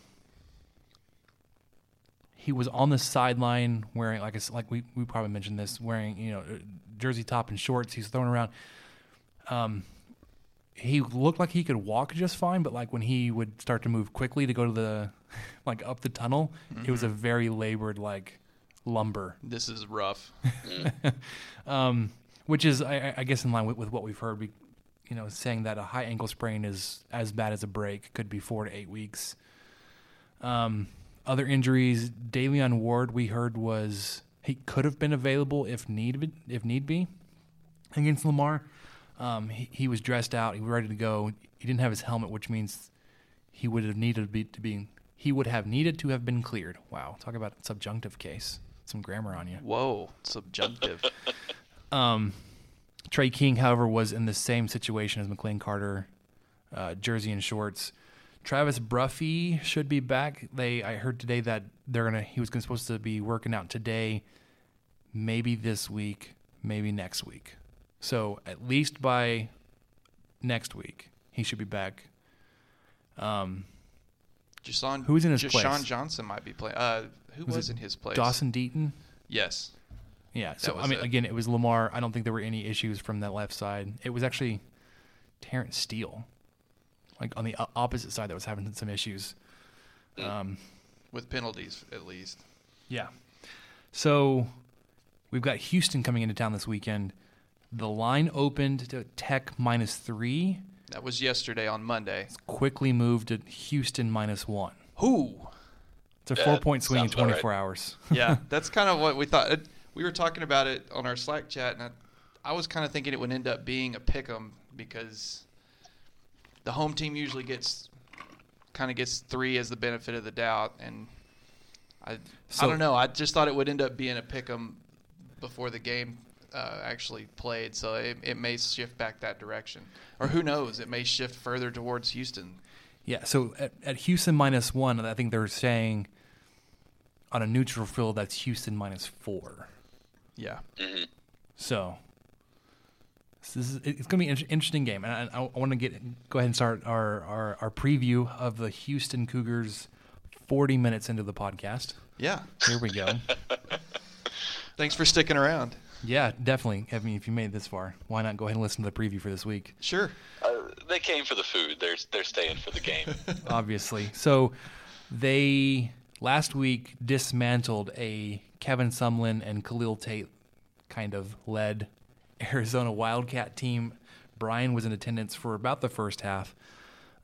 he was on the sideline wearing like I s like we we probably mentioned this wearing you know jersey top and shorts. He's throwing around. Um, he looked like he could walk just fine, but like when he would start to move quickly to go to the like up the tunnel, it was a very labored like lumber This is rough. um, which is, I, I- I guess, in line with, with what we've heard. We, you know, saying that a high ankle sprain is as bad as a break, could be four to eight weeks. Um, other injuries, Da'Leon Ward, we heard was he could have been available if need if need be against Lamar. Um, he, he was dressed out, he was ready to go. He didn't have his helmet, which means he would have needed to be to be he would have needed to have been cleared. Wow, talk about subjunctive case. some grammar on you. Whoa, subjunctive. Um, Trey King, however, was in the same situation as McLane Carter, uh, jersey and shorts. Travis Bruffy should be back. They I heard today that they're gonna he was gonna, supposed to be working out today, maybe this week, maybe next week. So at least by next week he should be back. Um, Jashawn, Who's in his Jashawn place? Johnson might be playing. Uh, who Was was, in his place? Dawson Deaton. Yes. Yeah. So I mean, it. again, it was Lamar. I don't think there were any issues from that left side. It was actually Terence Steele, like on the opposite side, that was having some issues. Um, With penalties, at least. yeah. So we've got Houston coming into town this weekend. The line opened to Tech minus three, That was yesterday on Monday. quickly moved to Houston minus one. Who? It's a four point swing in sounds about right. 24 hours. Yeah, that's kind of what we thought. We were talking about it on our Slack chat, and I, I was kind of thinking it would end up being a pick 'em because the home team usually gets kind of gets three as the benefit of the doubt, and I So- I don't know. I just thought it would end up being a pick 'em before the game uh, actually played, so it, it may shift back that direction, or who knows? It may shift further towards Houston. Yeah, so at, at Houston minus one, I think they're saying on a neutral field that's Houston minus four. Yeah, So, so this is it's going to be an interesting game, and I, I want to get go ahead and start our, our our preview of the Houston Cougars. Forty minutes into the podcast, yeah. here we go. Thanks for sticking around. Yeah, definitely. I mean, if you made it this far, why not go ahead and listen to the preview for this week? Sure. Uh, they came for the food. They're they're staying for the game. obviously. So they last week dismantled a Kevin Sumlin and Khalil Tate kind of led Arizona Wildcat team. Brian was in attendance for about the first half.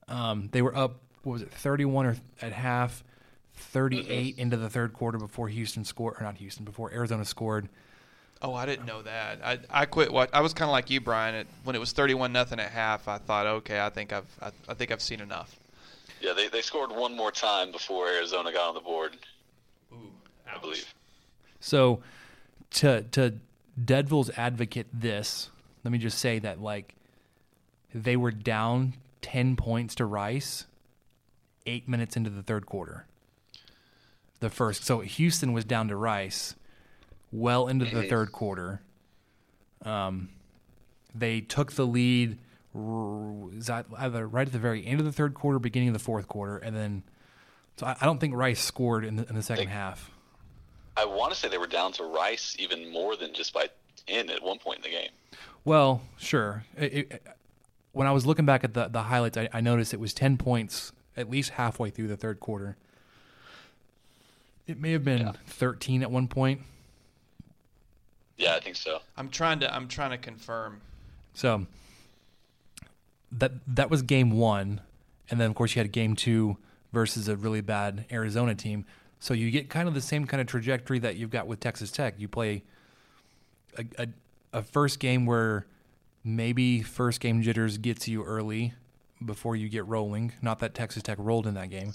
Um, they were up, what was it, 31 or at half, 38 into the third quarter before Houston scored, or not Houston, before Arizona scored. Oh, I didn't know that. I I quit. What I was kind of like you, Brian. It, when it was thirty-one nothing at half, I thought, okay, I think I've I, I think I've seen enough. yeah, they, they scored one more time before Arizona got on the board. Ooh, I believe. So to to Deadville's advocate this, let me just say that like they were down 10 points to Rice 8 minutes into the third quarter. The first. So Houston was down to Rice well into the third quarter. Um they took the lead r- is that either right at the very end of the third quarter, beginning of the fourth quarter, and then so I, I don't think Rice scored in the, in the second They- half. I want to say they were down to Rice even more than just by ten at one point in the game. Well, sure. It, it, when I was looking back at the, the highlights, I, I noticed it was 10 points at least halfway through the third quarter. It may have been 13 at one point. Yeah, I think so. I'm trying to I'm trying to confirm. So that that was game one, and then of course you had game two versus a really bad Arizona team. So you get kind of the same kind of trajectory that you've got with Texas Tech. You play a, a, a first game where maybe first game jitters gets you early before you get rolling. Not that Texas Tech rolled in that game.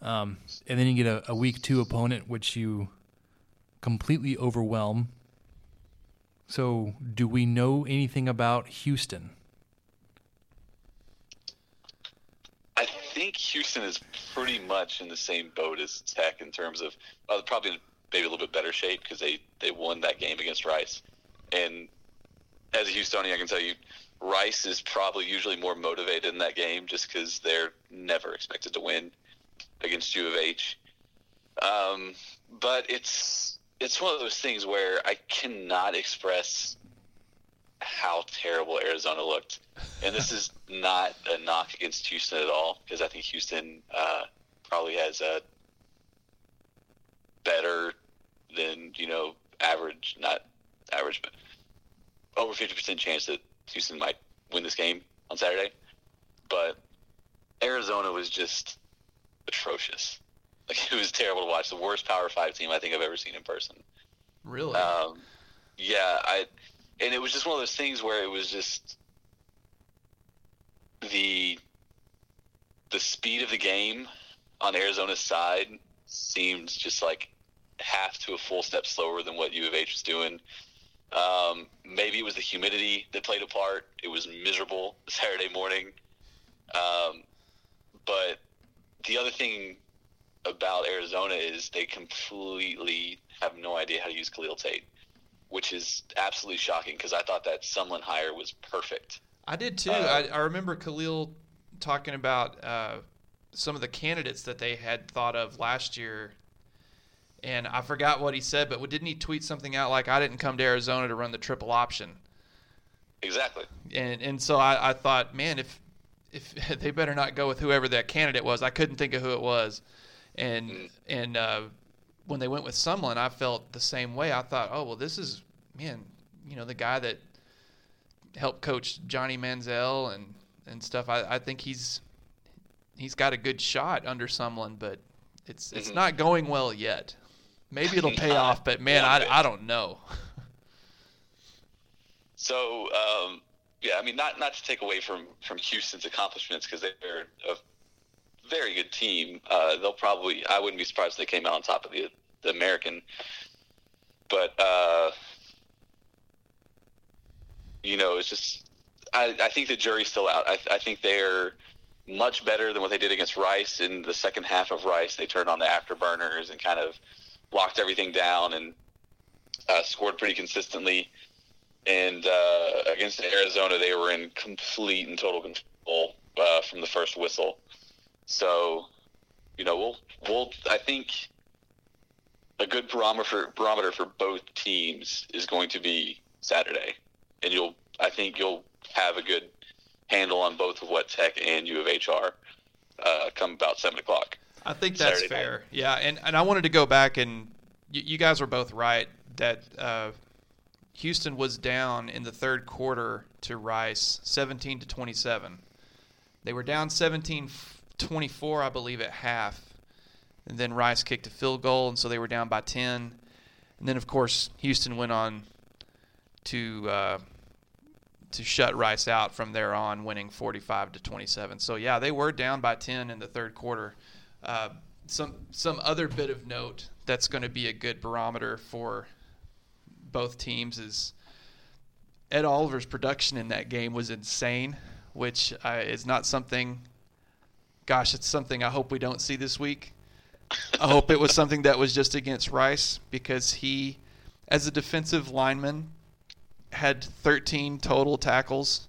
Um, and then you get a, a week two opponent which you completely overwhelm. So, do we know anything about Houston? I think Houston is pretty much in the same boat as Tech in terms of uh, probably maybe a little bit better shape because they, they won that game against Rice. And as a Houstonian, I can tell you, Rice is probably usually more motivated in that game just because they're never expected to win against U of H. Um, but it's it's one of those things where I cannot express how terrible Arizona looked. And this is not a knock against Houston at all because I think Houston uh, probably has a better than you know average, not average, but over fifty percent chance that Houston might win this game on Saturday. But Arizona was just atrocious. Like it was terrible to watch. The worst Power Five team I think I've ever seen in person. Really? Um, yeah, I, and it was just one of those things where it was just the the speed of the game on Arizona's side seemed just like half to a full step slower than what U of H was doing. Um, maybe it was the humidity that played a part. It was miserable Saturday morning. Um, but the other thing about Arizona is they completely have no idea how to use Khalil Tate, which is absolutely shocking because I thought that Sumlin hire was perfect. I did too. Uh, I, I remember Khalil talking about uh, some of the candidates that they had thought of last year, and I forgot what he said, but didn't he tweet something out like, "I didn't come to Arizona to run the triple option," Exactly. and and so I, I thought, man, if if they better not go with whoever that candidate was. I couldn't think of who it was, and and uh, when they went with someone, I felt the same way. I thought, oh well, this is man, you know, the guy that helped coach Johnny Manziel and and stuff. I, I think he's he's got a good shot under someone, but it's it's Mhm. not going well yet. Maybe it'll pay off, but man, one I. I don't know. So um, yeah, I mean, not not to take away from from Houston's accomplishments because they're a very good team. Uh, they'll probably I wouldn't be surprised if they came out on top of the the American, but uh, you know, it's just I, I think the jury's still out. I, I think they're much better than what they did against Rice in the second half of Rice. They turned on the afterburners and kind of locked everything down and uh, scored pretty consistently. And uh, against Arizona, they were in complete and total control uh, from the first whistle. So, you know, we'll we'll I think a good barometer barometer for both teams is going to be Saturday, and you'll I think you'll have a good handle on both of what Tech and U of H are uh, come about seven o'clock. I think that's Saturday night. fair. Yeah, and, and I wanted to go back and you, you guys were both right that uh, Houston was down in the third quarter to Rice, 17 to 27. They were down 17 24, I believe, at half. And then Rice kicked a field goal, and so they were down by 10. And then, of course, Houston went on to uh, to shut Rice out from there on, winning 45 to 27. So yeah, they were down by 10 in the third quarter. Uh, some some other bit of note that's going to be a good barometer for both teams is Ed Oliver's production in that game was insane, which uh, is not something. Gosh, it's something I hope we don't see this week. I hope it was something that was just against Rice because he, as a defensive lineman, had 13 total tackles.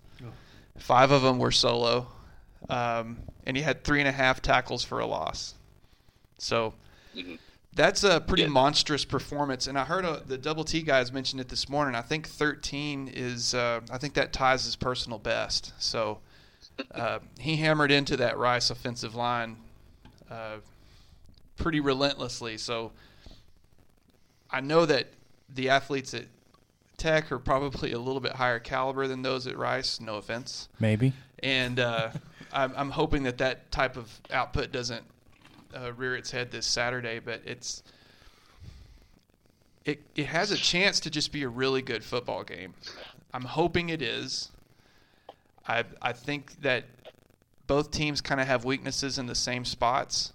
Five of them were solo, um, and he had three and a half tackles for a loss. So that's a pretty Yeah. monstrous performance. And I heard uh, the Double T guys mention it this morning. I think 13 is, uh, I think that ties his personal best. So uh, he hammered into that Rice offensive line uh, pretty relentlessly. So I know that the athletes at Tech are probably a little bit higher caliber than those at Rice. No offense, Maybe. and uh, I'm, I'm hoping that that type of output doesn't uh, rear its head this Saturday. But it's it it has a chance to just be a really good football game. I'm hoping it is. I I think that both teams kind of have weaknesses in the same spots,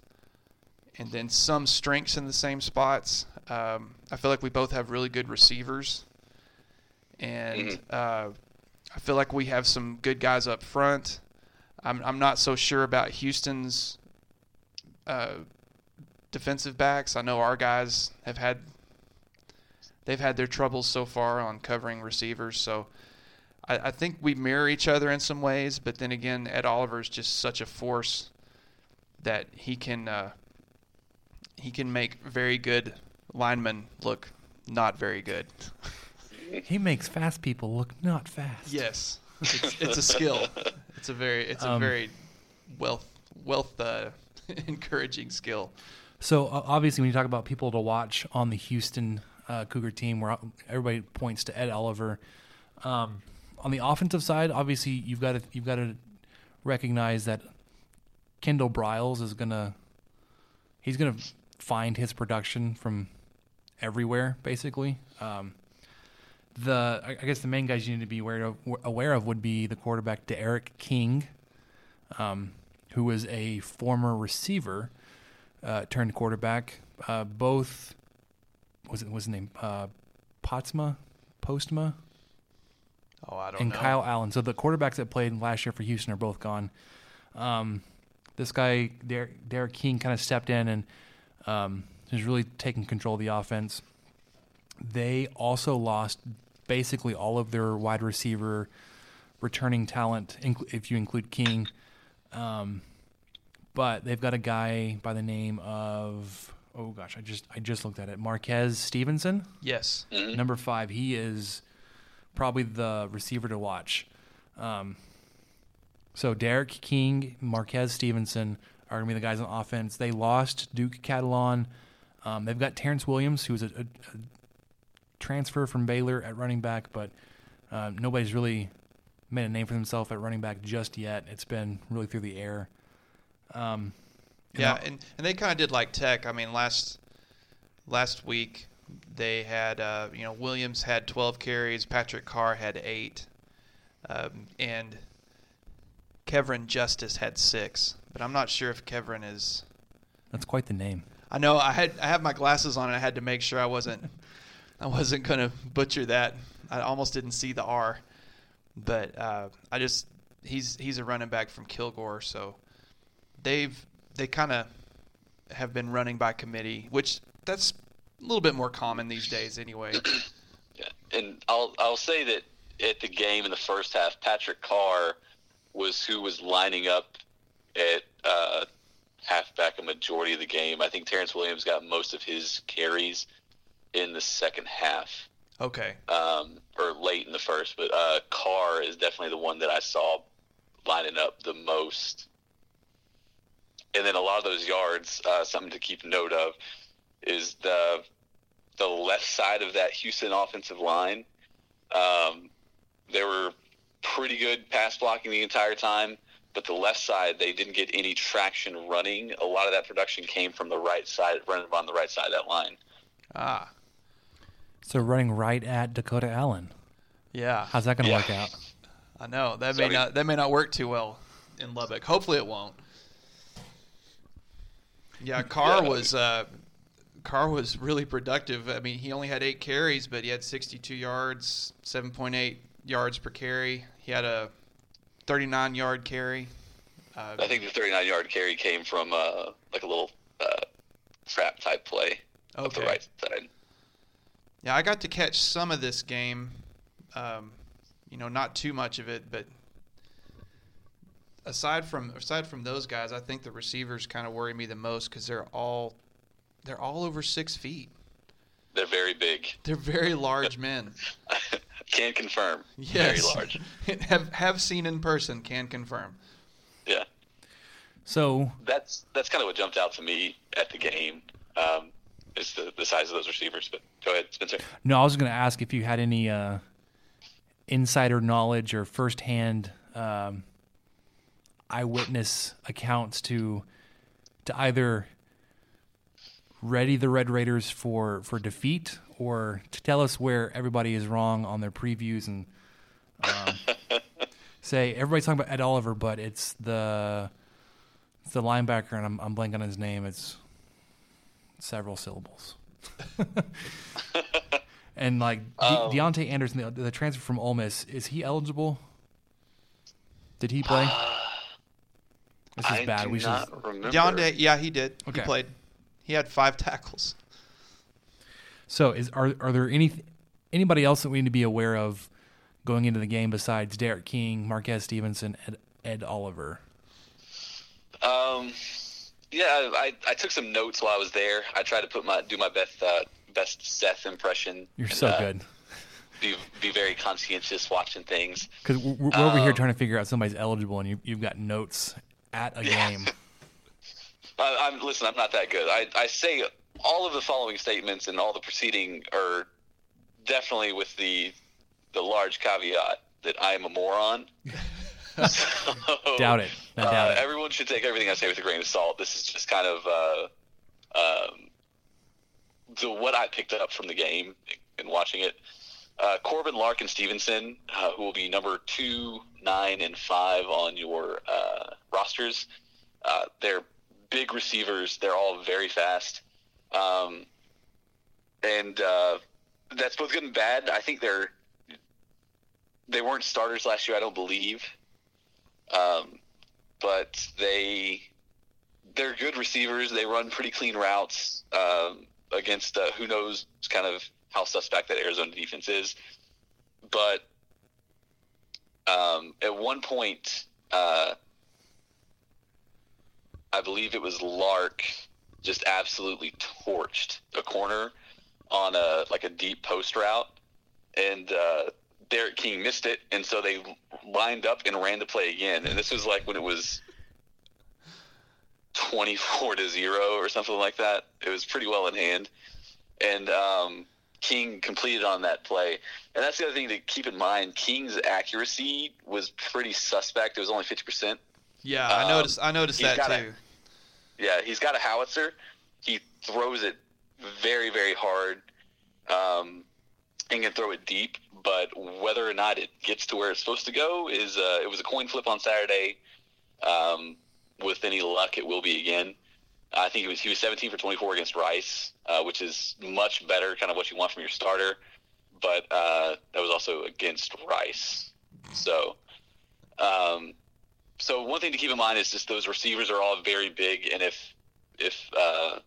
and then some strengths in the same spots. Um, I feel like we both have really good receivers, and uh, I feel like we have some good guys up front. I'm I'm not so sure about Houston's uh, defensive backs. I know our guys have had they've had their troubles so far on covering receivers. So I, I think we mirror each other in some ways, but then again, Ed Oliver is just such a force that he can uh, he can make very good linemen look not very good. He makes fast people look not fast. Yes, it's, it's a skill. It's a very it's a Um, very wealth wealth uh, encouraging skill. So uh, obviously, when you talk about people to watch on the Houston uh, Cougar team, where everybody points to Ed Oliver, um, on the offensive side, obviously you've got to you've got to recognize that Kendall Briles is gonna he's gonna find his production from everywhere, basically. Um, the I guess the main guys you need to be aware of, aware of would be the quarterback D'Eriq King, um, who was a former receiver uh, turned quarterback. Uh, both was it was his name uh, Potsma, Postma, Oh, I don't and know. Kyle Allen. So the quarterbacks that played last year for Houston are both gone. Um, this guy D'Eriq, D'Eriq King kind of stepped in and um, has really taken control of the offense. They also lost basically all of their wide receiver returning talent, inc- if you include King. Um, but they've got a guy by the name of oh gosh, I just I just looked at it, Marquez Stevenson Yes. number five. He is probably the receiver to watch. Um, so D'Eriq King, Marquez Stevenson are going to be the guys on offense. They lost Duke Catalon. Um, they've got Terrence Williams, who's a, a, a transfer from Baylor at running back, but uh, nobody's really made a name for themselves at running back just yet. It's been really through the air. Um, Yeah, and, and they kind of did like Tech. I mean, last last week they had uh, you know Williams had 12 carries, Patrick Carr had eight, um, and Kevrin Justice had six. But I'm not sure if Kevrin is. that's quite the name. I know I had I have my glasses on and I had to make sure I wasn't I wasn't gonna butcher that. I almost didn't see the R, but uh, I just he's he's a running back from Kilgore, so they've they kind of have been running by committee, which that's a little bit more common these days anyway. Yeah, and I'll I'll say that at the game in the first half, Patrick Carr was who was lining up at uh, halfback a majority of the game. I think Terrence Williams got most of his carries in the second half, Okay, um, or late in the first. But uh, Carr is definitely the one that I saw lining up the most. And then a lot of those yards, uh, something to keep note of, is the the left side of that Houston offensive line. Um, they were pretty good pass blocking the entire time, but the left side they didn't get any traction running. A lot of that production came from the right side, running on the right side of that line. ah, So running right at Dakota Allen. yeah, How's that going to Yeah. work out? I know that So may he- not that may not work too well in Lubbock. Hopefully, it won't. Yeah, Carr Yeah. was uh, Carr was really productive. I mean, he only had eight carries, but he had 62 yards, 7.8 yards per carry. He had a 39 yard carry. Uh, I think the 39 yard carry came from uh, like a little uh, trap type play up the right side. Yeah, I got to catch some of this game. Um, you know, not too much of it, but aside from aside from those guys, I think the receivers kind of worry me the most because they're all they're all over six feet. They're very big. They're very large men. Can confirm. Yes, Very large. have have seen in person. Can confirm. Yeah. So That's that's kind of what jumped out to me at the game. Um, is the, the size of those receivers. But go ahead, Spencer. No, I was going to ask if you had any uh, insider knowledge or firsthand um, eyewitness accounts to to either ready the Red Raiders for for defeat or to tell us where everybody is wrong on their previews and um, say everybody's talking about Ed Oliver, but it's the it's the linebacker and I'm, I'm blanking on his name. It's several syllables. and like De- Um, Deontay Anderson, the, the transfer from Ole Miss, is he eligible? Did he play? This is I bad. do we should. not remember. Deontay, yeah, he did. Okay. He played. He had five tackles. So, is are are there any anybody else that we need to be aware of going into the game besides D'Eriq King, Marquez Stevenson, Ed, Ed Oliver? Um, yeah, I, I took some notes while I was there. I tried to put my do my best uh, best Seth impression. You're and, so uh, good Be be very conscientious watching things. because we're, we're over here Um, trying to figure out somebody's eligible, and you, you've got notes at a Yeah. game. I, I'm listen. I'm not that good. I, I say all of the following statements and all the preceding are definitely with the the large caveat that I am a moron. So, Doubt it. I doubt uh, it. Everyone should take everything I say with a grain of salt. This is just kind of uh, um, the what I picked up from the game and watching it. Uh, Corbin Larkin Stevenson, uh, who will be number two, nine, and five on your uh, rosters. Uh, they're big receivers. They're all very fast. Um, and uh, that's both good and bad. I think they're they weren't starters last year. I don't believe, um, but they they're good receivers. They run pretty clean routes um, against uh, who knows kind of how suspect that Arizona defense is. But um, at one point, uh, I believe it was Lark just absolutely torched a corner on a like a deep post route, and uh, D'Eriq King missed it, and so they lined up and ran the play again. And this was like when it was twenty-four to zero or something like that. It was pretty well in hand, and um, King completed on that play. And that's the other thing to keep in mind. King's accuracy was pretty suspect. It was only fifty percent. Yeah, I Um, noticed. I noticed that got a- too. Yeah, he's got a howitzer. He throws it very, very hard, um, and can throw it deep. But whether or not it gets to where it's supposed to go is uh, it was a coin flip on Saturday. Um, with any luck, it will be again. I think he was he was 17 for 24 against Rice, uh, which is much better, kind of what you want from your starter. But uh, that was also against Rice, so. Um, so one thing to keep in mind is just those receivers are all very big, and if if uh,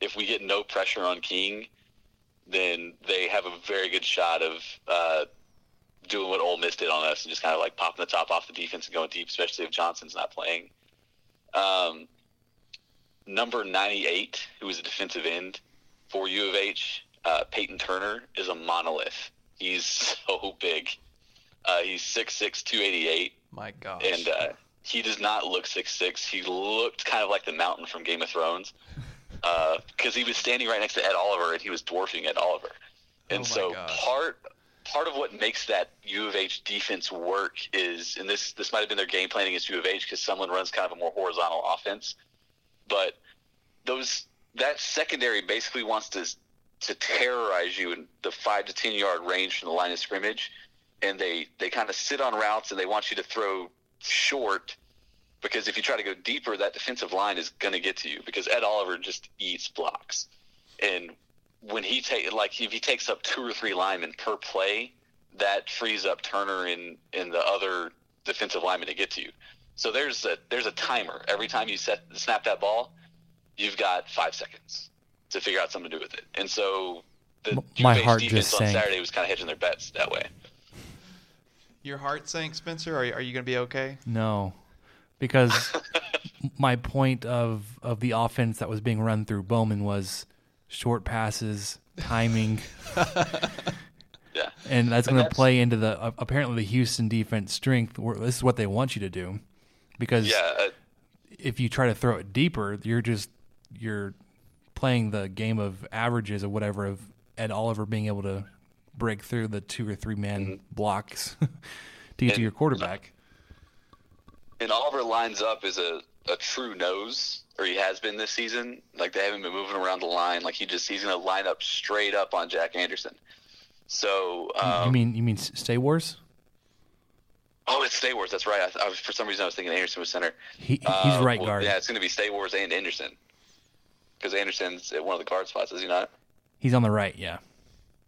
if we get no pressure on King, then they have a very good shot of uh, doing what Ole Miss did on us and just kind of like popping the top off the defense and going deep, especially if Johnson's not playing. Um, number 98, who is a defensive end for U of H, uh, Peyton Turner, is a monolith. He's so big. Uh, he's 6'6", 288 My gosh. and uh, he does not look six six. He looked kind of like the mountain from Game of Thrones because he was standing right next to Ed Oliver and he was dwarfing Ed Oliver. And Oh so gosh. part part of what makes that U of H defense work is, and this this might have been their game plan against U of H because someone runs kind of a more horizontal offense, but those that secondary basically wants to to terrorize you in the five to ten yard range from the line of scrimmage, and they they kind of sit on routes and they want you to throw short because if you try to go deeper, that defensive line is going to get to you because Ed Oliver just eats blocks, and when he take like if he takes up two or three linemen per play, that frees up Turner and and the other defensive linemen to get to you. So there's a there's a timer every time you set snap that ball, you've got five seconds to figure out something to do with it. And so the my heart defense just on sank. Saturday was kind of hedging their bets that way. Your heart sank, Spencer. Are, are you going to be okay? No, because my point of of the offense that was being run through Bowman was short passes, timing, Yeah. and that's going to play into the uh, apparently the Houston defense strength. Where this is what they want you to do, because Yeah. Uh, if you try to throw it deeper, you're just you're playing the game of averages or whatever of Ed Oliver being able to break through the two or three man blocks to get to And- your quarterback. and Oliver lines up as a, a true nose, or he has been this season. Like they haven't been moving around the line. Like he just he's going to line up straight up on Jack Anderson. So um, you mean you mean Stawarz? oh, it's Stawarz. That's right. I, I was for some reason I was thinking Anderson was center. He he's Uh, right well, guard. Yeah, it's going to be Stawarz and Anderson because Anderson's at one of the guard spots, is he not? He's on the right. Yeah.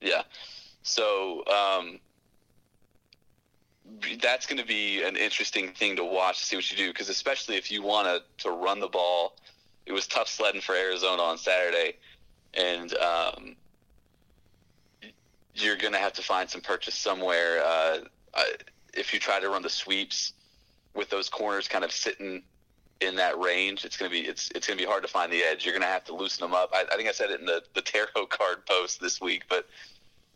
Yeah. So um, that's going to be an interesting thing to watch to see what you do because especially if you want to to run the ball, it was tough sledding for Arizona on Saturday, and um, you're going to have to find some purchase somewhere. Uh, uh, if you try to run the sweeps with those corners kind of sitting in that range, it's going to be it's it's going to be hard to find the edge. You're going to have to loosen them up. I, I think I said it in the the tarot card post this week, but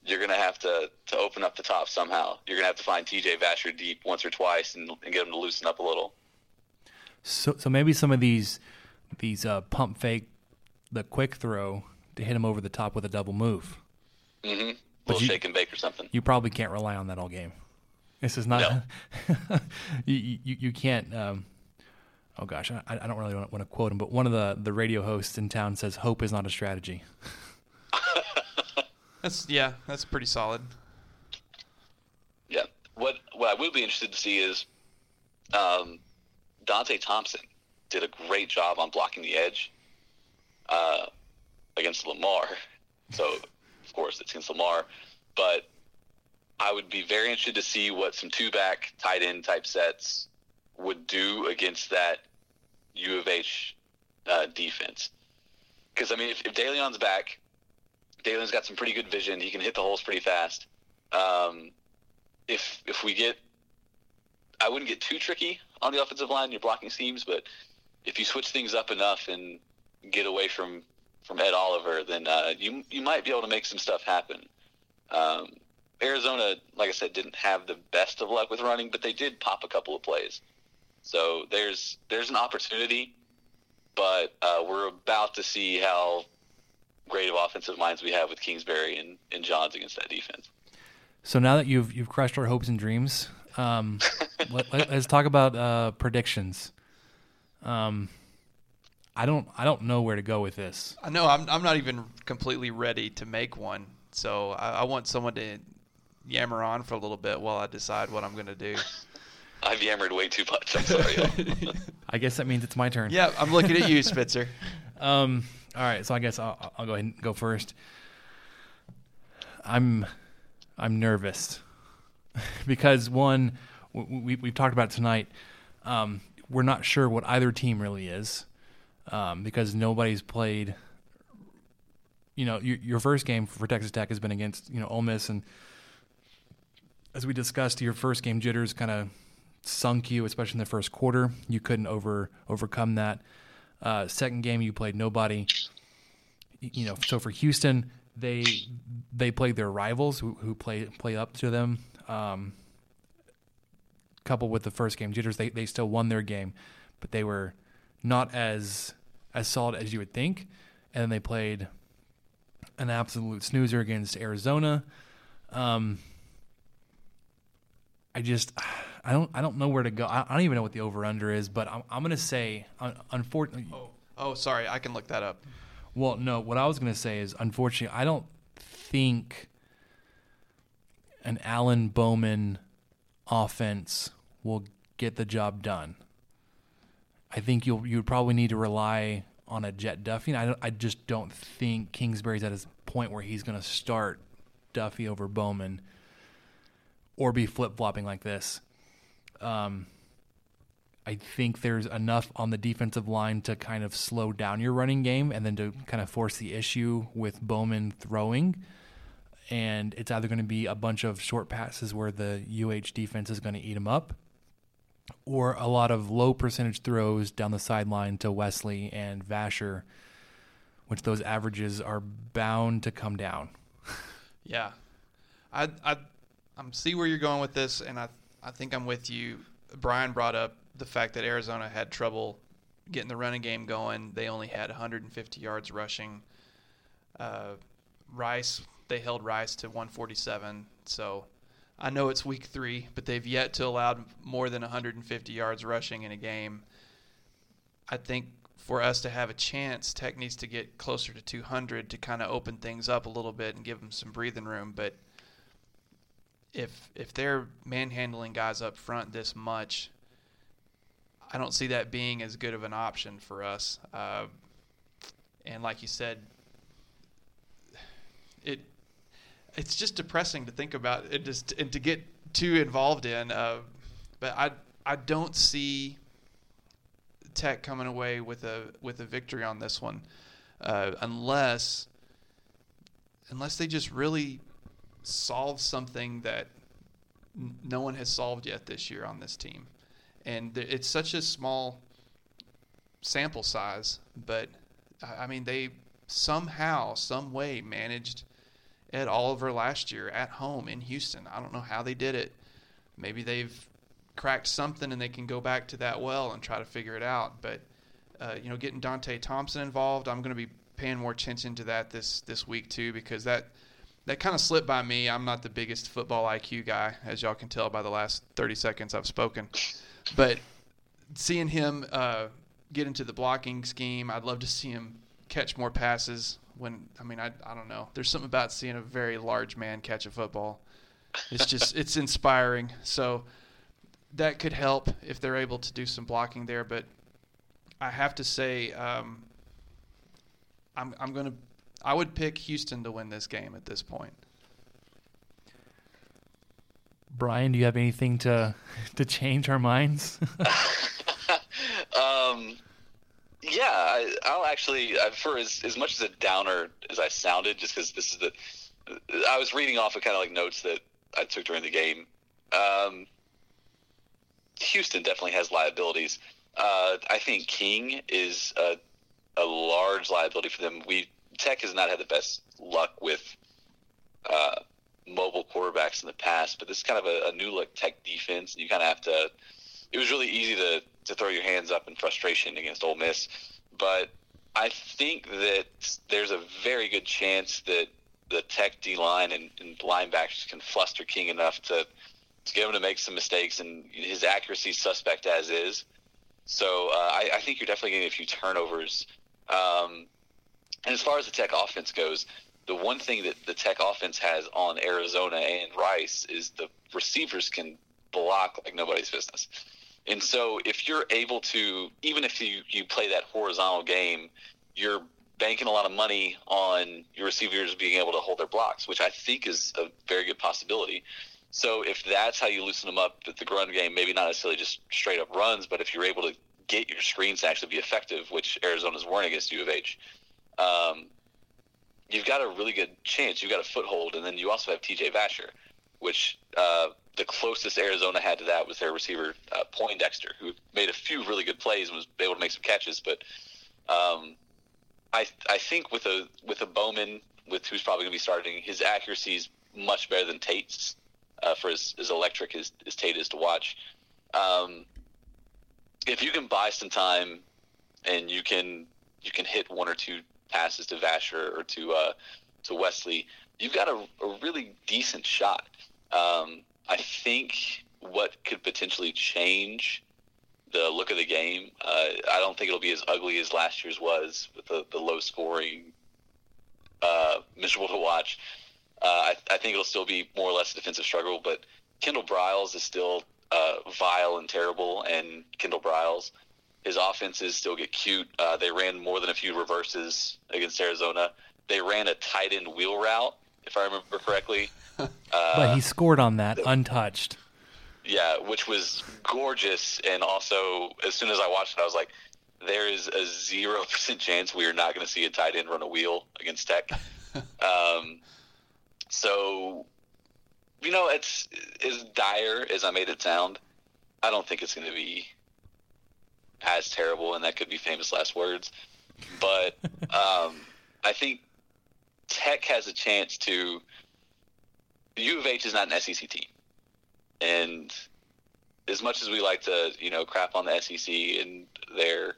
you're going to have to to open up the top somehow. You're going to have to find TJ Vasher deep once or twice and, and get him to loosen up a little. So so maybe some of these these uh, pump fake, the quick throw to hit him over the top with a double move. Mm-hmm. Little you- shake and bake or something. You probably can't rely on that all game. This is not. you, you you can't. Um, oh gosh, I, I don't really want to quote him, but one of the the radio hosts in town says hope is not a strategy. That's yeah. That's pretty solid. Yeah. What what I would be interested to see is um, Donta Thompson did a great job on blocking the edge uh, against Lamar. So, of course, it's against Lamar. But I would be very interested to see what some two back tight end type sets would do against that U of H uh, defense. Because, I mean, if, if Da'Leon's back, Da'Leon's got some pretty good vision. He can hit the holes pretty fast. Um, if if we get, I wouldn't get too tricky on the offensive line, your blocking schemes, but if you switch things up enough and get away from from Ed Oliver, then uh, you you might be able to make some stuff happen. Um, Arizona, like I said, didn't have the best of luck with running, but they did pop a couple of plays. So there's there's an opportunity, but uh, we're about to see how great of offensive minds we have with Kingsbury and, and Johns against that defense. So now that you've you've crushed our hopes and dreams, um, let, us let, talk about uh, predictions. Um, I don't I don't know where to go with this. I know I'm I'm not even completely ready to make one. So I, I want someone to yammer on for a little bit while I decide what I'm going to do. I've yammered way too much. I'm sorry. I guess that means it's my turn. Yeah, I'm looking at you, Spitzer. um, all right, so I guess I'll, I'll go ahead and go first. I'm I'm nervous because one we, we have talked about tonight. Um, we're not sure what either team really is um, because nobody's played. You know, your, your first game for Texas Tech has been against you know Ole Miss, and as we discussed, your first game jitters kind of sunk you, especially in the first quarter. You couldn't over overcome that. Uh, second game, you played nobody. You know, so for Houston, they they played their rivals who, who play play up to them. Um, coupled with the first game jitters, they they still won their game, but they were not as as solid as you would think. And then they played an absolute snoozer against Arizona. Um, I just I don't I don't know where to go. I, I don't even know what the over under is, but I'm, I'm going to say uh, unfortunately. Oh, oh, sorry, I can look that up. Well, no, what I was going to say is unfortunately I don't think an Alan Bowman offense will get the job done. I think you'll you would probably need to rely on a Jett Duffey. I I just don't think Kingsbury's at his point where he's going to start Duffey over Bowman or be flip flopping like this. Um, I think there's enough on the defensive line to kind of slow down your running game and then to kind of force the issue with Bowman throwing. And it's either going to be a bunch of short passes where the UH defense is going to eat them up, or a lot of low percentage throws down the sideline to Wesley and Vasher, which those averages are bound to come down. yeah. I, I I see where you're going with this, and I I think I'm with you. Brian brought up the fact that Arizona had trouble getting the running game going. They only had 150 yards rushing. Uh, Rice, they held Rice to 147. So I know it's week three, but they've yet to allow more than 150 yards rushing in a game. I think for us to have a chance, Tech needs to get closer to 200 to kind of open things up a little bit and give them some breathing room. But – if if they're manhandling guys up front this much, I don't see that being as good of an option for us. Uh, and like you said, it it's just depressing to think about it just and to get too involved in. Uh, but I I don't see Tech coming away with a with a victory on this one, uh, unless unless they just really solve something that n- no one has solved yet this year on this team. And th- it's such a small sample size, but I mean, they somehow, some way managed Ed Oliver last year at home in Houston. I don't know how they did it. Maybe they've cracked something and they can go back to that well and try to figure it out. But uh, you know, getting Donta Thompson involved, I'm going to be paying more attention to that this this week too because that that kind of slipped by me. I'm not the biggest football IQ guy, as y'all can tell by the last 30 seconds I've spoken. But seeing him uh, get into the blocking scheme, I'd love to see him catch more passes. When I mean, I I don't know. There's something about seeing a very large man catch a football. It's just it's inspiring. So that could help if they're able to do some blocking there. But I have to say, um, I'm I'm going to I would pick Houston to win this game at this point. Brian, do you have anything to to change our minds? Um, yeah, I, I'll actually, I, for as, as much as a downer as I sounded, just because this is the, I was reading off of kind of like notes that I took during the game. Um, Houston definitely has liabilities. Uh, I think King is a, a large liability for them. We Tech has not had the best luck with uh, mobile quarterbacks in the past, but this is kind of a, a new look Tech defense, and you kind of have to. It was really easy to to throw your hands up in frustration against Ole Miss, but I think that there's a very good chance that the Tech D line and, and linebackers can fluster King enough to to get him to make some mistakes, and his accuracy suspect as is. So uh, I, I think you're definitely getting a few turnovers. Um, and as far as the Tech offense goes, the one thing that the Tech offense has on Arizona and Rice is the receivers can block like nobody's business. And so if you're able to, even if you, you play that horizontal game, you're banking a lot of money on your receivers being able to hold their blocks, which I think is a very good possibility. So if that's how you loosen them up at the run game, maybe not necessarily just straight up runs, but if you're able to get your screens to actually be effective, which Arizona's weren't against U of H, um, you've got a really good chance. You've got a foothold, and then you also have T.J. Vasher, which uh, the closest Arizona had to that was their receiver uh, Poindexter, who made a few really good plays and was able to make some catches. But um, I I think with a with a Bowman, with who's probably going to be starting, his accuracy is much better than Tate's uh, for as, as electric as, as Tate is to watch. Um, if you can buy some time and you can you can hit one or two passes to Vasher or to uh, to Wesley, you've got a, a really decent shot. Um, I think what could potentially change the look of the game. Uh, I don't think it'll be as ugly as last year's was with the, the low scoring, uh, miserable to watch. Uh, I, I, think it'll still be more or less a defensive struggle, but Kendall Briles is still uh, vile and terrible, and Kendall Briles. His offenses still get cute. Uh, they ran more than a few reverses against Arizona. They ran a tight end wheel route, if I remember correctly. but he scored on that untouched. Yeah, which was gorgeous. And also, as soon as I watched it, I was like, there is a 0% chance we are not going to see a tight end run a wheel against Tech. um, so, you know, it's as dire as I made it sound. I don't think it's going to be as terrible, and that could be famous last words. But um, I think Tech has a chance to. U of H is not an SEC team, and as much as we like to, you know, crap on the SEC and their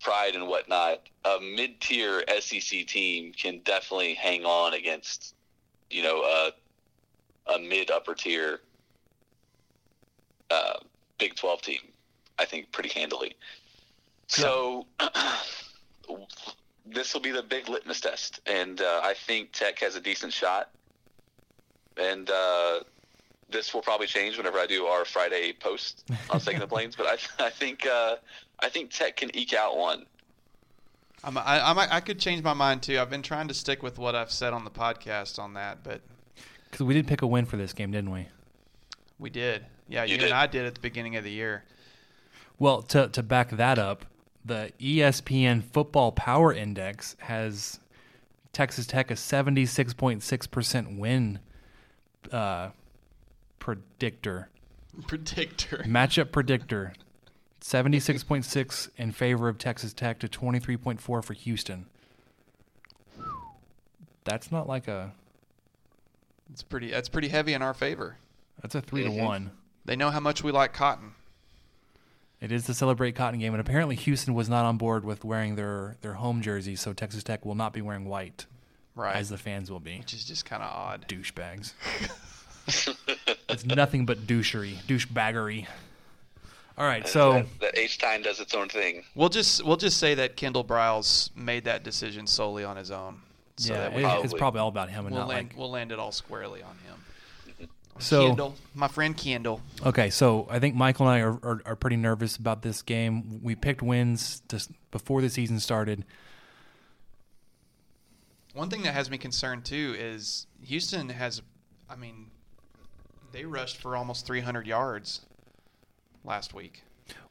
pride and whatnot, a mid-tier SEC team can definitely hang on against, you know, a, a mid-upper tier uh, Big 12 team. I think pretty handily. So this will be the big litmus test, and uh, I think Tech has a decent shot. And uh, this will probably change whenever I do our Friday post on Staking the Plains. But I, I think uh, I think Tech can eke out one. I'm, I, I, might, I could change my mind too. I've been trying to stick with what I've said on the podcast on that, but because we did pick a win for this game, didn't we? We did. Yeah, you, You and. I did at the beginning of the year. Well, to to back that up, the ESPN Football Power Index has Texas Tech a seventy six point six percent win uh, predictor Predictor. matchup predictor. Seventy six point six in favor of Texas Tech to twenty three point four for Houston. That's not like a. It's pretty. That's pretty heavy in our favor. That's a 3 to one. They know how much we like cotton. It is the celebrate cotton game, and apparently Houston was not on board with wearing their their home jerseys, so Texas Tech will not be wearing white, Right. as the fans will be. which is just kind of odd. Douchebags. it's nothing but douchery, douchebaggery. All right, so that, that H time does its own thing. We'll just we'll just say that Kendall Briles made that decision solely on his own. So yeah, that it- we, it's Probably. probably all about him and we'll not land like. we'll land it all squarely on him. So Kendall, my friend Kendall. okay, so I think Michael and I are, are, are pretty nervous about this game. We picked wins just before the season started. One thing that has me concerned too is Houston has, I mean, they rushed for almost 300 yards last week.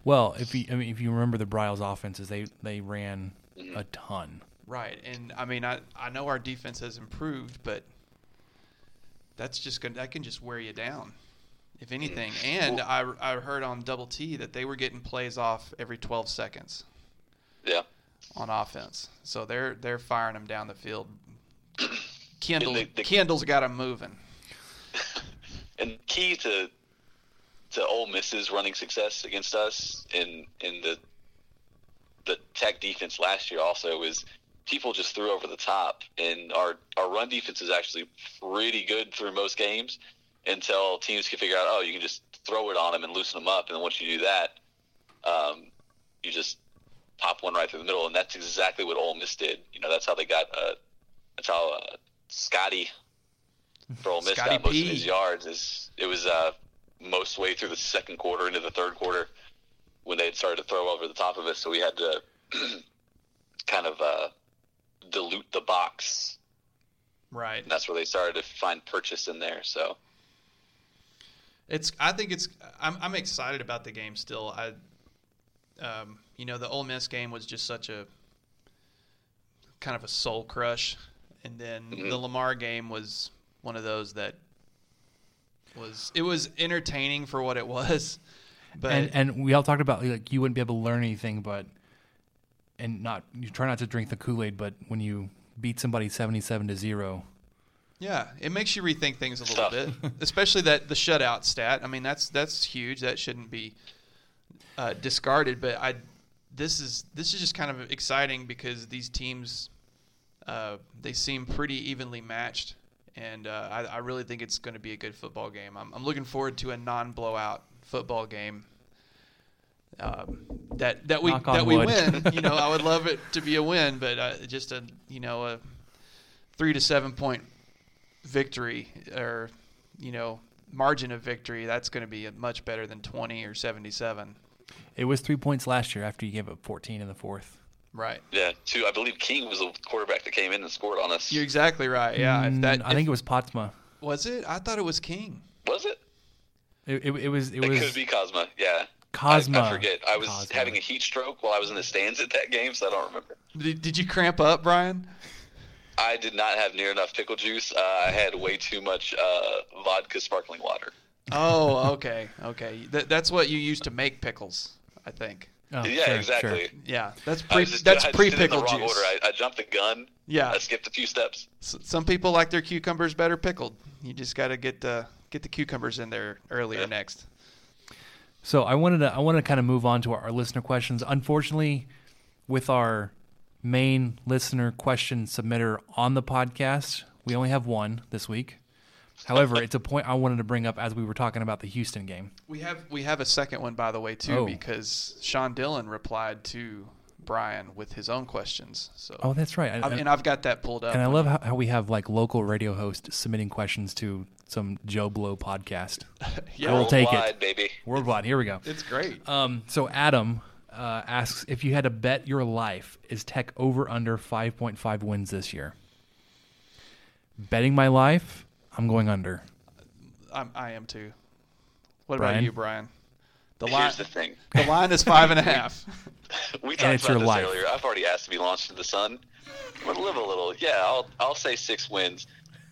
Well, if you I mean if you remember the Briles offenses, they they ran a ton. Right, and I mean, I I know our defense has improved, but that's just going that can just wear you down, if mm. anything. And I I heard on Double T that they were getting plays off every 12 seconds Yeah. on offense, so they're they're firing them down the field. Kendall they- they- Kendall's got them moving. And key to to Ole Miss's running success against us in in the the Tech defense last year also was people just threw over the top, and our our run defense is actually pretty good through most games until teams can figure out oh you can just throw it on them and loosen them up, and then once you do that, um, you just pop one right through the middle, and that's exactly what Ole Miss did. You know that's how they got uh, that's how uh, Scotty for Ole Miss Scotty got most P. of his yards. Is it was uh, most way through the second quarter into the third quarter when they had started to throw over the top of us, so we had to kind of uh, dilute the box, Right. and that's where they started to find purchase in there. So It's. I think it's. I'm. I'm excited about the game still. I. Um, you know, the Ole Miss game was just such a kind of a soul crush, and then Mhm. the Lamar game was one of those that was. It was entertaining for what it was, but and and we all talked about like you wouldn't be able to learn anything, but and not you try not to drink the Kool Aid, but when you beat somebody seventy-seven to zero, yeah, it makes you rethink things a little bit, especially that the shutout stat. I mean, that's that's huge. That shouldn't be uh, discarded. But I, this is this is just kind of exciting because these teams, uh, they seem pretty evenly matched, and uh, I, I really think it's going to be a good football game. I'm, I'm looking forward to a non-blowout football game. Um, that that we Knock on that we wood. win. You know, I would love it to be a win, but uh, just a you know a three to seven point victory or you know margin of victory. That's going to be much better than twenty or seventy-seven. it was three points last year after you gave up fourteen in the fourth. Right. yeah, two. I believe King was the quarterback that came in and scored on us. You're exactly right. Yeah. If that Mm, I if- think it was Postma. was it. I thought it was King. was it? It, it, it was it It, was could be Cosma. Yeah. Cosma. I, I forget. I was Cosma. having a heat stroke while I was in the stands at that game, so I don't remember. Did, did you cramp up, Brian? I did not have near enough pickle juice. Uh, I had way too much uh, vodka sparkling water. Oh, okay, okay. That, that's what you use to make pickles, I think. Oh, yeah, sure, exactly. sure. Yeah, that's pre was just- that's I just pre did it in the pickle juice. Order. I, I jumped the gun. Yeah. I skipped a few steps. S- Some people like their cucumbers better pickled. You just got to get the get the cucumbers in there earlier Yeah. next. So I wanted to I want to kind of move on to our, our listener questions. Unfortunately, with our main listener question submitter on the podcast, we only have one this week. However, it's a point I wanted to bring up as we were talking about the Houston game. We have we have a second one by the way too Oh. because Sean Dillon replied to Brian with his own questions. So Oh, that's right. I, and I've got that pulled up. And I love how, how we have like local radio hosts submitting questions to some Joe Blow podcast. yeah, I will take it. Worldwide, baby. Worldwide. Here we go. it's great. Um, so Adam uh, asks if you had to bet your life, is Tech over under 5.5 wins this year? Betting my life, I'm going under. I'm, I am too. What about you, Brian? The line the thing. the line is five and a half. We And talked it's about your this life. earlier. I've already asked to be launched into the sun. I'm gonna live a little. Yeah, I'll I'll say six wins.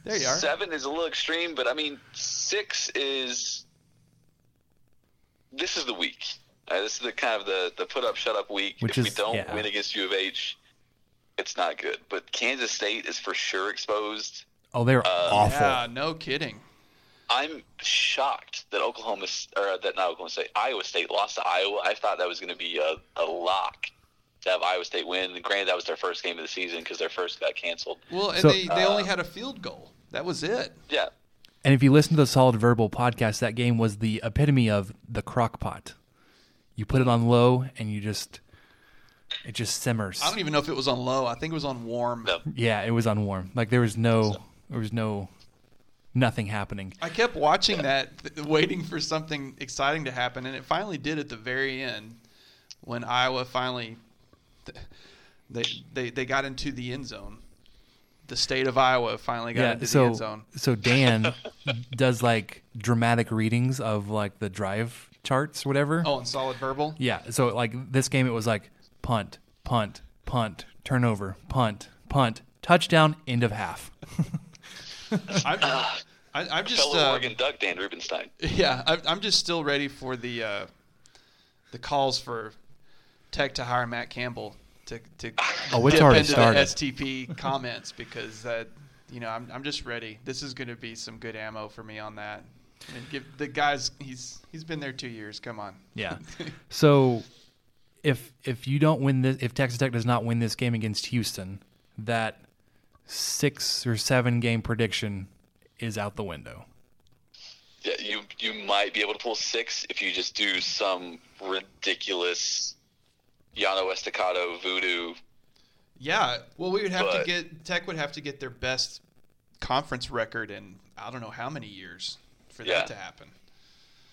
There you are. Seven is a little extreme, but I mean six is. This is the week. Uh, this is the kind of the the put up shut up week. Which if is- we don't yeah. win against U of H, it's not good. But Kansas State is for sure exposed. Oh, they're Uh, awful. Yeah, no kidding. I'm shocked that Oklahoma or that not Oklahoma State, Iowa State lost to Iowa. I thought that was going to be a, a lock to have Iowa State win. And granted, that was their first game of the season because their first got canceled. Well, and So- they, they only Uh, had a field goal. That was it. Yeah, And if you listen to the Solid Verbal podcast, that game was the epitome of the crock pot. You put it on low and you just, it just simmers. I don't even know if it was on low. I think it was on warm. no, Yeah, it was on warm. Like there was no, there was no, nothing happening. I kept watching that, th- waiting for something exciting to happen, and it finally did at the very end when Iowa finally th- they they they got into the end zone. the state of Iowa finally got yeah. into the end zone. so Dan does like dramatic readings of like the drive charts, whatever. Oh, and solid verbal. Yeah. So like this game, it was like punt, punt, punt, turnover, punt, punt, touchdown, end of half. I'm, I, I'm just Fellow uh, Oregon Duck Dan Rubenstein. yeah. I'm, I'm just still ready for the uh, the calls for Tech to hire Matt Campbell to to Oh, it's dip already into started. the STP comments because that you know I'm I'm just ready. This is going to be some good ammo for me on that. And give the guys he's he's been there two years. Come on. Yeah. so if if you don't win this, if Texas Tech does not win this game against Houston, that six or seven game prediction is out the window. Yeah, you you might be able to pull six if you just do some ridiculous Llano Estacado voodoo. Yeah. Well, we would have to get Tech would have to get their best conference record in I don't know how many years for Yeah. that to happen.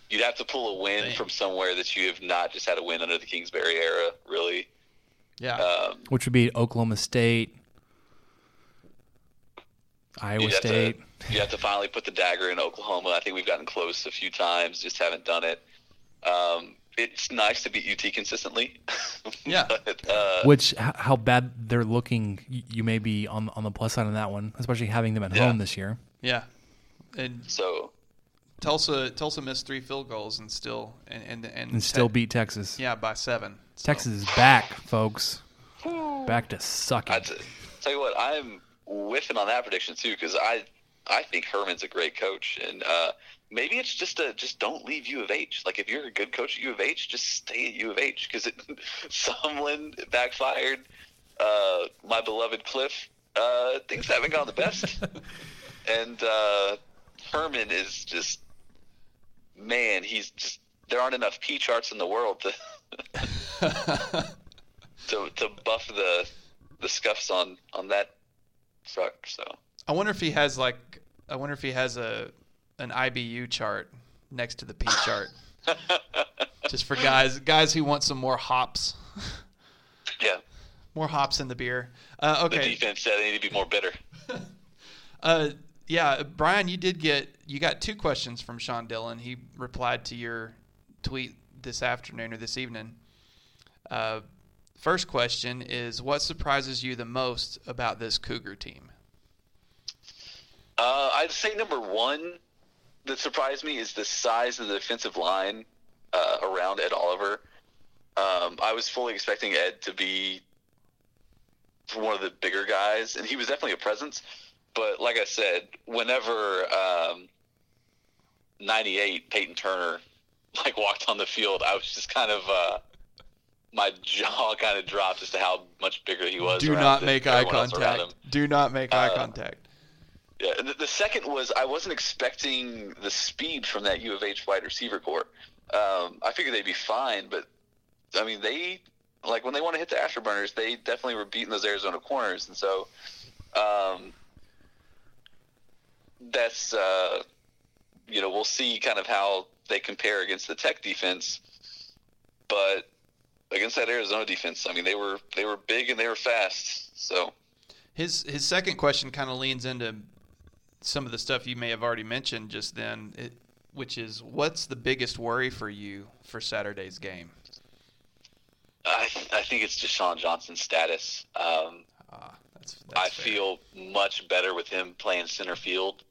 You'd have to pull a win Dang. from somewhere that you have not just had a win under the Kingsbury era, really. Yeah. Um, Which would be Oklahoma State, Iowa you'd State. To, you have to finally put the dagger in Oklahoma. I think we've gotten close a few times, just haven't done it. Um, it's nice to beat UT consistently. Yeah. but, uh, Which how bad they're looking, you may be on on the plus side on that one, especially having them at Yeah. home this year. yeah. And so Tulsa Tulsa missed three field goals and still and and and, And still Tech- beat Texas. yeah by seven. So- Texas is back, folks. Back to sucking. I'd tell you what, I'm whiffing on that prediction too because I I think Herman's a great coach, and uh, maybe it's just a just don't leave U of H. Like if you're a good coach at U of H, just stay at U of H because Sumlin backfired. Uh, my beloved Kliff, uh, things haven't gone the best, and uh, Herman is just man. He's just there aren't enough P charts in the world to to to buff the the scuffs on on that truck. So I wonder if he has like I wonder if he has a an IBU chart next to the P chart. Just for guys guys who want some more hops. yeah, More hops in the beer. Uh, the okay. defense said they need to be more bitter. Uh, yeah, Brian, you did get you got two questions from Sean Dillon. He replied to your tweet this afternoon or this evening. Uh, first question is, what surprises you the most about this Cougar team? Uh, I'd say number one that surprised me is the size of the defensive line uh, around Ed Oliver. Um, I was fully expecting Ed to be one of the bigger guys, and he was definitely a presence. But like I said, whenever um, '98 Payton Turner like walked on the field, I was just kind of uh, my jaw kind of dropped as to how much bigger he was. Do not make eye everyone else around contact. Do not make eye Uh, contact. Yeah, the, the second was I wasn't expecting the speed from that U of H wide receiver core. Um, I figured they'd be fine, but I mean they like when they want to hit the afterburners, they definitely were beating those Arizona corners, and so um, that's uh, you know we'll see kind of how they compare against the Tech defense, but against that Arizona defense, I mean they were they were big and they were fast, so. His his second question kind of leans into some of the stuff you may have already mentioned just then, it, which is what's the biggest worry for you for Saturday's game? I, I think it's Jah'Shawn Johnson's status. Um, Ah, that's, I fair. feel much better with him playing center field.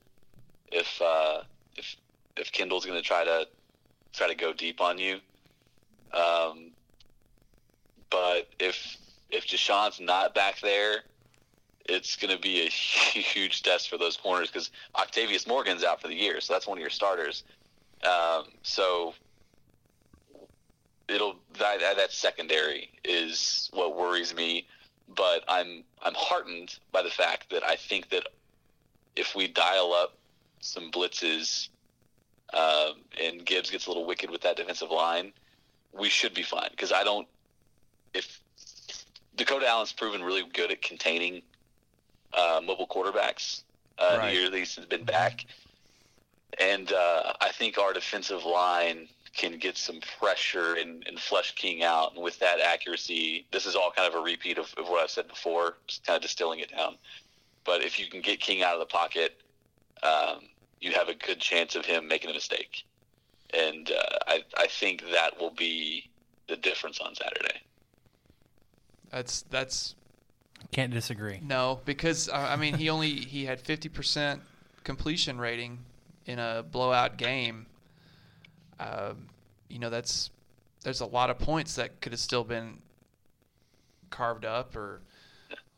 If uh, if if Kendall's going to try to try to go deep on you, um, but if if Jah'Shawn's not back there, it's going to be a huge test for those corners because Octavius Morgan's out for the year, so that's one of your starters. Um, so it'll that, that secondary is what worries me. But I'm I'm heartened by the fact that I think that if we dial up some blitzes um, and Gibbs gets a little wicked with that defensive line, we should be fine. Because I don't if Dakota Allen's proven really good at containing uh, mobile quarterbacks. Uh, Right. The year that he's been back, and uh, I think our defensive line can get some pressure and, and flush King out. And with that accuracy, this is all kind of a repeat of, of what I've said before, just kind of distilling it down. but if you can get King out of the pocket, um, you have a good chance of him making a mistake. And uh, I, I think that will be the difference on Saturday. That's that's Can't disagree. no because uh, I mean he only he had fifty percent completion rating in a blowout game. Um, you know that's there's a lot of points that could have still been carved up or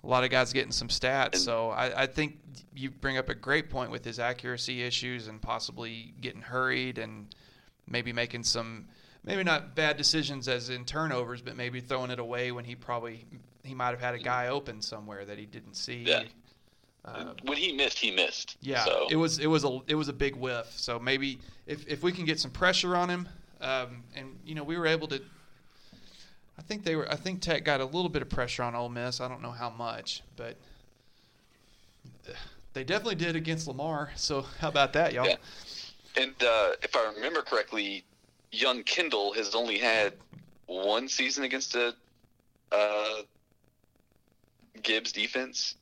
a lot of guys getting some stats. So I, I think you bring up a great point with his accuracy issues and possibly getting hurried and maybe making some maybe not bad decisions as in turnovers, but maybe throwing it away when he probably he might have had a guy open somewhere that he didn't see. Yeah. Uh, when he missed, he missed. yeah, So, it was it was a it was a big whiff. So maybe if if we can get some pressure on him, um, and you know we were able to. I think they were. I think Tech got a little bit of pressure on Ole Miss. I don't know how much, but they definitely did against Lamar. So how about that, y'all? Yeah. And uh, if I remember correctly, young Kendall has only had one season against a uh, Gibbs defense.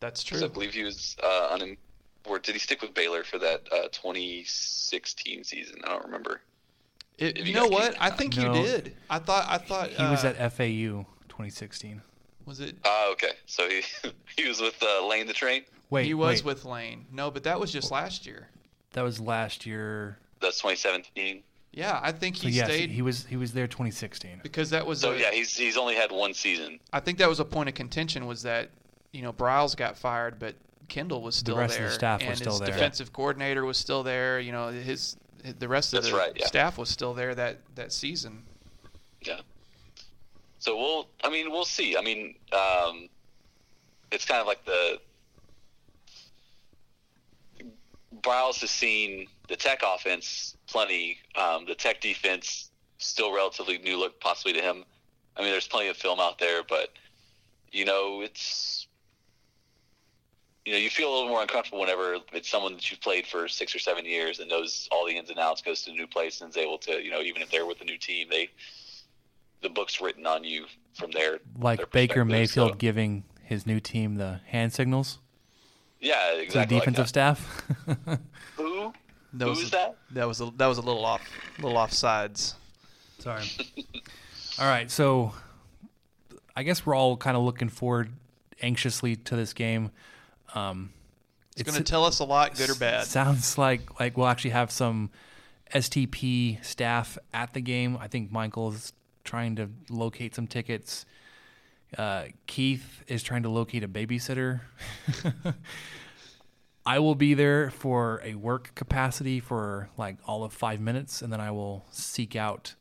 That's true. I believe he was uh, on. Or did he stick with Baylor for that uh, 2016 season? I don't remember. It, if you you know what? I think No. you did. I thought. I thought He was uh, at FAU 2016. Was it? Ah, okay. So he he was with uh, Lane the Train. Wait, he was wait, with Lane. No, but that was just last year. that was last year. That's 2017. Yeah, I think So he yes, stayed he was he was there 2016. because that was. So a- yeah, he's he's only had one season. I think that was a point of contention was that you know Briles got fired, but Kendall was still the rest of there, the staff was still his there. defensive coordinator was still there. You know his, his- the rest of That's the right, yeah. staff was still there that that season. Yeah. So we'll. I mean, we'll see. I mean, um, it's kind of like the. Briles has seen the Tech offense plenty. Um, the Tech defense still relatively new look, possibly to him. I mean, there's plenty of film out there, but you know, it's you know, you feel a little more uncomfortable whenever it's someone that you've played for six or seven years and knows all the ins and outs, goes to a new place and is able to, you know, even if they're with a new team, they the book's written on you from there. Like their Baker. Mayfield So, giving his new team the hand signals yeah, to the defensive like staff. that. Who? That was a, that? That was a, that was a little off, little off sides. Sorry. all right, so I guess we're all kind of looking forward anxiously to this game. Um, It's, going to tell us a lot, good or bad. Sounds like like we'll actually have some STP staff at the game. I think Michael's trying to locate some tickets. Uh, Keith is trying to locate a babysitter. I will be there for a work capacity for like all of five minutes, and then I will seek out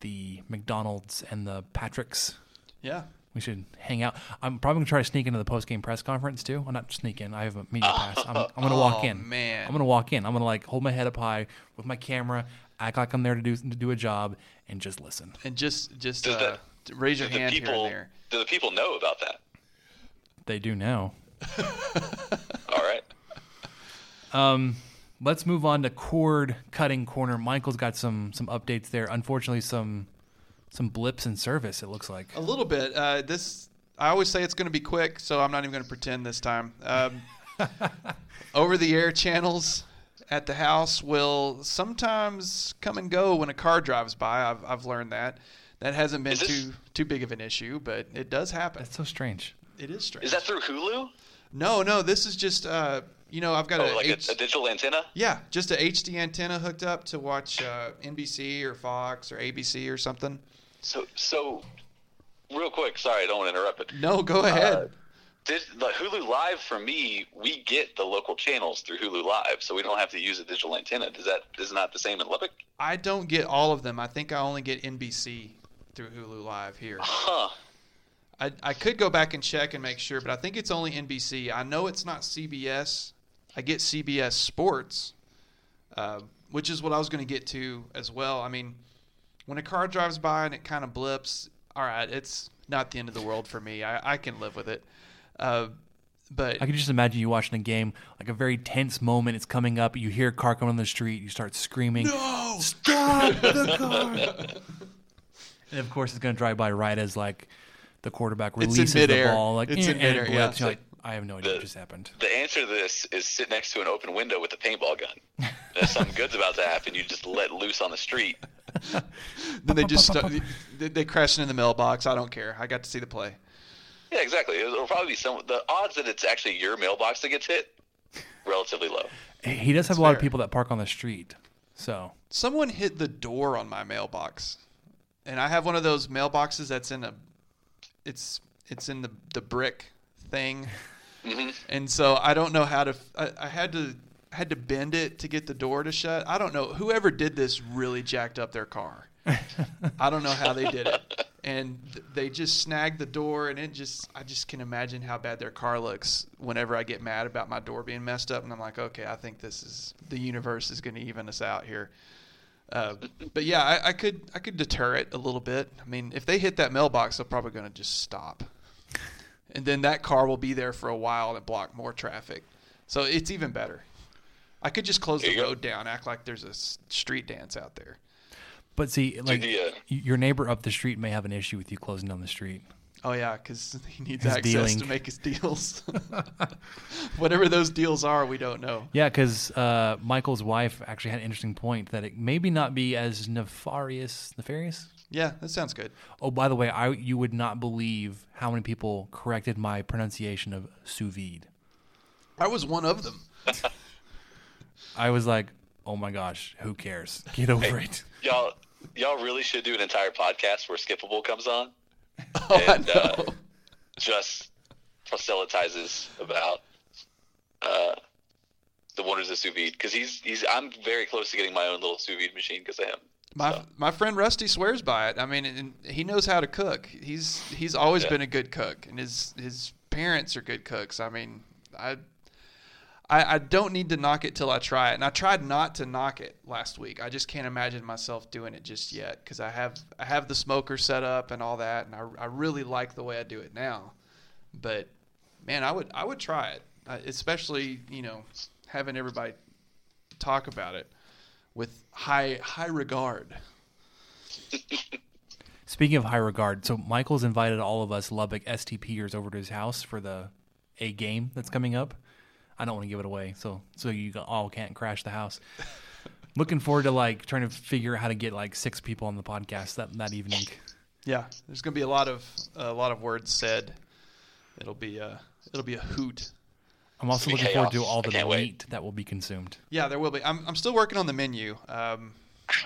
the McDonald's and the Patrick's. Yeah. We should hang out. I'm probably gonna try to sneak into the post game press conference too. I'm not sneak in. I have a media pass. I'm, I'm gonna walk Oh, in. man. I'm gonna walk in. I'm gonna like hold my head up high with my camera, act like I'm there to do to do a job, and just listen. And just just Does uh, raise your Do the hand here and there. do the people know about that? They do now. All right. Um, let's move on to cord cutting corner. Michael's got some some updates there. Unfortunately, some some blips in service. It looks like. A little bit. Uh, this I always say it's going to be quick, so I'm not even going to pretend this time. Um, over the air channels at the house will sometimes come and go when a car drives by. I've, I've learned that. That hasn't been this- too too big of an issue, but it does happen. That's so strange. It is strange. Is that through Hulu? no, no. This is just uh, you know I've got Oh, a like H- a, a digital antenna? yeah, just a HD antenna hooked up to watch uh, NBC or Fox or ABC or something. So, so real quick. Sorry, I don't want to interrupt. But No, go ahead. Uh, did the Hulu Live for me? We get the local channels through Hulu Live, so we don't have to use a digital antenna. Does that is not the same in Lubbock? I don't get all of them. I think I only get NBC through Hulu Live here. Huh. I, I could go back and check and make sure, but I think it's only NBC. I know it's not CBS. I get CBS Sports, uh, which is what I was going to get to as well. I mean, when a car drives by and it kind of blips, all right, it's not the end of the world for me. I, I can live with it. Uh, but I can just imagine you watching a game, like a very tense moment. It's coming up. You hear a car coming on the street. You start screaming, no, "Stop the car!" and of course, it's going to drive by right as like the quarterback releases the ball. Like It's "Eh," in midair, yeah. You're like, I have no idea The- what just happened. The answer to this is sit next to an open window with a paintball gun. And if something good's about to happen, you just let loose on the street. Then they just stu- they, they crashed into the mailbox. I don't care. I got to see the play. Yeah, exactly. It'll probably be some. The odds that it's actually your mailbox that gets hit, relatively low. He- He does have a lot of people that park on the street. So Someone hit the door on my mailbox, and I have one of those mailboxes that's in a, it's it's in the the brick thing, and so I don't know how to. I, I had to had to bend it to get the door to shut. I don't know. Whoever did this really jacked up their car. I don't know how they did it, and th- they just snagged the door, and it just I just can imagine how bad their car looks whenever I get mad about my door being messed up, and I'm like, okay, I think this is the universe is going to even us out here. Uh, but yeah, I, I could I could deter it a little bit. I mean, if they hit that mailbox, they're probably going to just stop, and then that car will be there for a while and block more traffic. So it's even better. I could just close There the you go. road down, act like there's a street dance out there. But see, like the, uh, your neighbor up the street may have an issue with you closing down the street. Oh yeah, because he needs His access dealing. to make his deals. Whatever those deals are, we don't know. Yeah, because uh, Michael's wife actually had an interesting point that it maybe not be as nefarious. Nefarious? Yeah, that sounds good. Oh, by the way, I you would not believe how many people corrected my pronunciation of sous vide. I was one of them. I was like, oh my gosh, who cares? Get over it. Y'all, y'all really should do an entire podcast where Skippable comes on Oh, and I uh, just proselytizes about uh, the wonders of sous vide because he's he's I'm very close to getting my own little sous vide machine because of him. My my friend Rusty swears by it. I mean, and he knows how to cook. He's he's always Yeah. been a good cook, and his his parents are good cooks. I mean, I. I, I don't need to knock it till I try it, and I tried not to knock it last week. I just can't imagine myself doing it just yet because I have I have the smoker set up and all that, and I, I really like the way I do it now. But man, I would I would try it, especially you know having everybody talk about it with high high regard. Speaking of high regard, so Michael's invited all of us Lubbock STPers over to his house for the a game that's coming up. I don't want to give it away, so so you all can't crash the house. Looking forward to like trying to figure out how to get like six people on the podcast that that evening. Yeah, there's gonna be a lot of a lot of words said. It'll be a it'll be a hoot. I'm also It's gonna looking forward to all the can't wait. meat that will be consumed. Yeah, there will be. I'm I'm still working on the menu. Um,